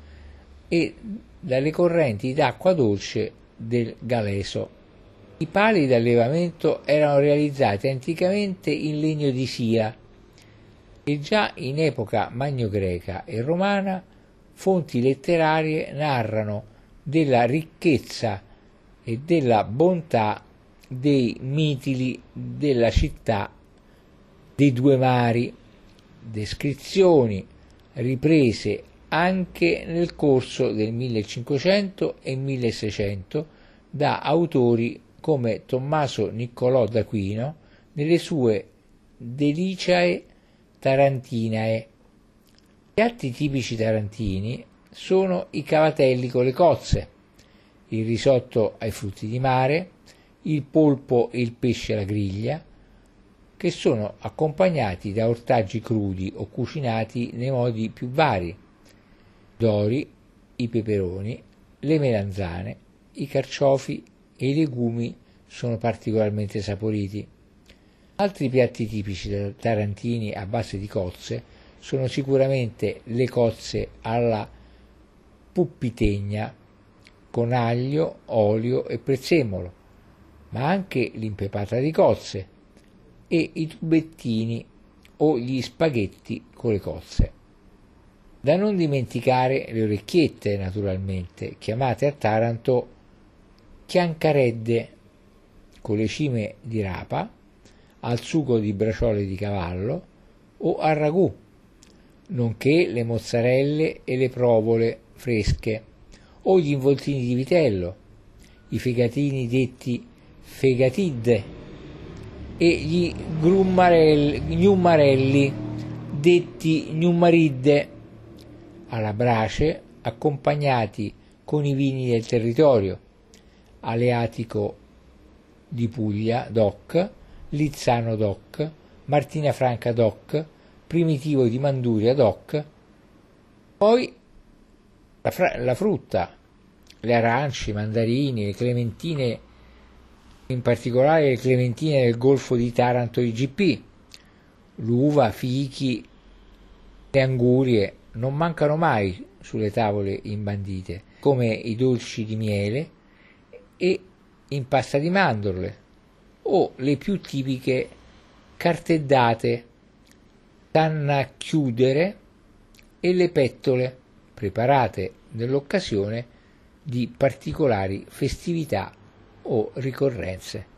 e dalle correnti d'acqua dolce del Galeso. I pali d'allevamento erano realizzati anticamente in legno di sia e già in epoca magno-greca e romana fonti letterarie narrano della ricchezza e della bontà dei mitili della città dei due mari. Descrizioni riprese anche nel corso del 1500 e 1600 da autori come Tommaso Niccolò d'Aquino nelle sue Deliciae Tarantinae. Piatti tipici tarantini sono i cavatelli con le cozze, il risotto ai frutti di mare, il polpo e il pesce alla griglia, che sono accompagnati da ortaggi crudi o cucinati nei modi più vari, dori, i peperoni, le melanzane, i carciofi e i legumi sono particolarmente saporiti. Altri piatti tipici tarantini a base di cozze sono sicuramente le cozze alla puppitegna con aglio, olio e prezzemolo, ma anche l'impepata di cozze, e i tubettini o gli spaghetti con le cozze. Da non dimenticare le orecchiette, naturalmente, chiamate a Taranto chiancaredde con le cime di rapa, al sugo di braciole di cavallo o al ragù, nonché le mozzarelle e le provole fresche o gli involtini di vitello, i fegatini detti fegatidde e gli gnummarelli detti gnummaridde alla brace accompagnati con i vini del territorio, Aleatico di Puglia DOC, Lizzano DOC, Martina Franca DOC, Primitivo di Manduria DOC, poi la, fra- la frutta, le arance, i mandarini, le clementine, in particolare le clementine del Golfo di Taranto IGP, l'uva, fichi, le angurie non mancano mai sulle tavole imbandite, come i dolci di miele e in pasta di mandorle o le più tipiche carteddate, tanna chiudere e le pettole preparate nell'occasione di particolari festività o ricorrenze.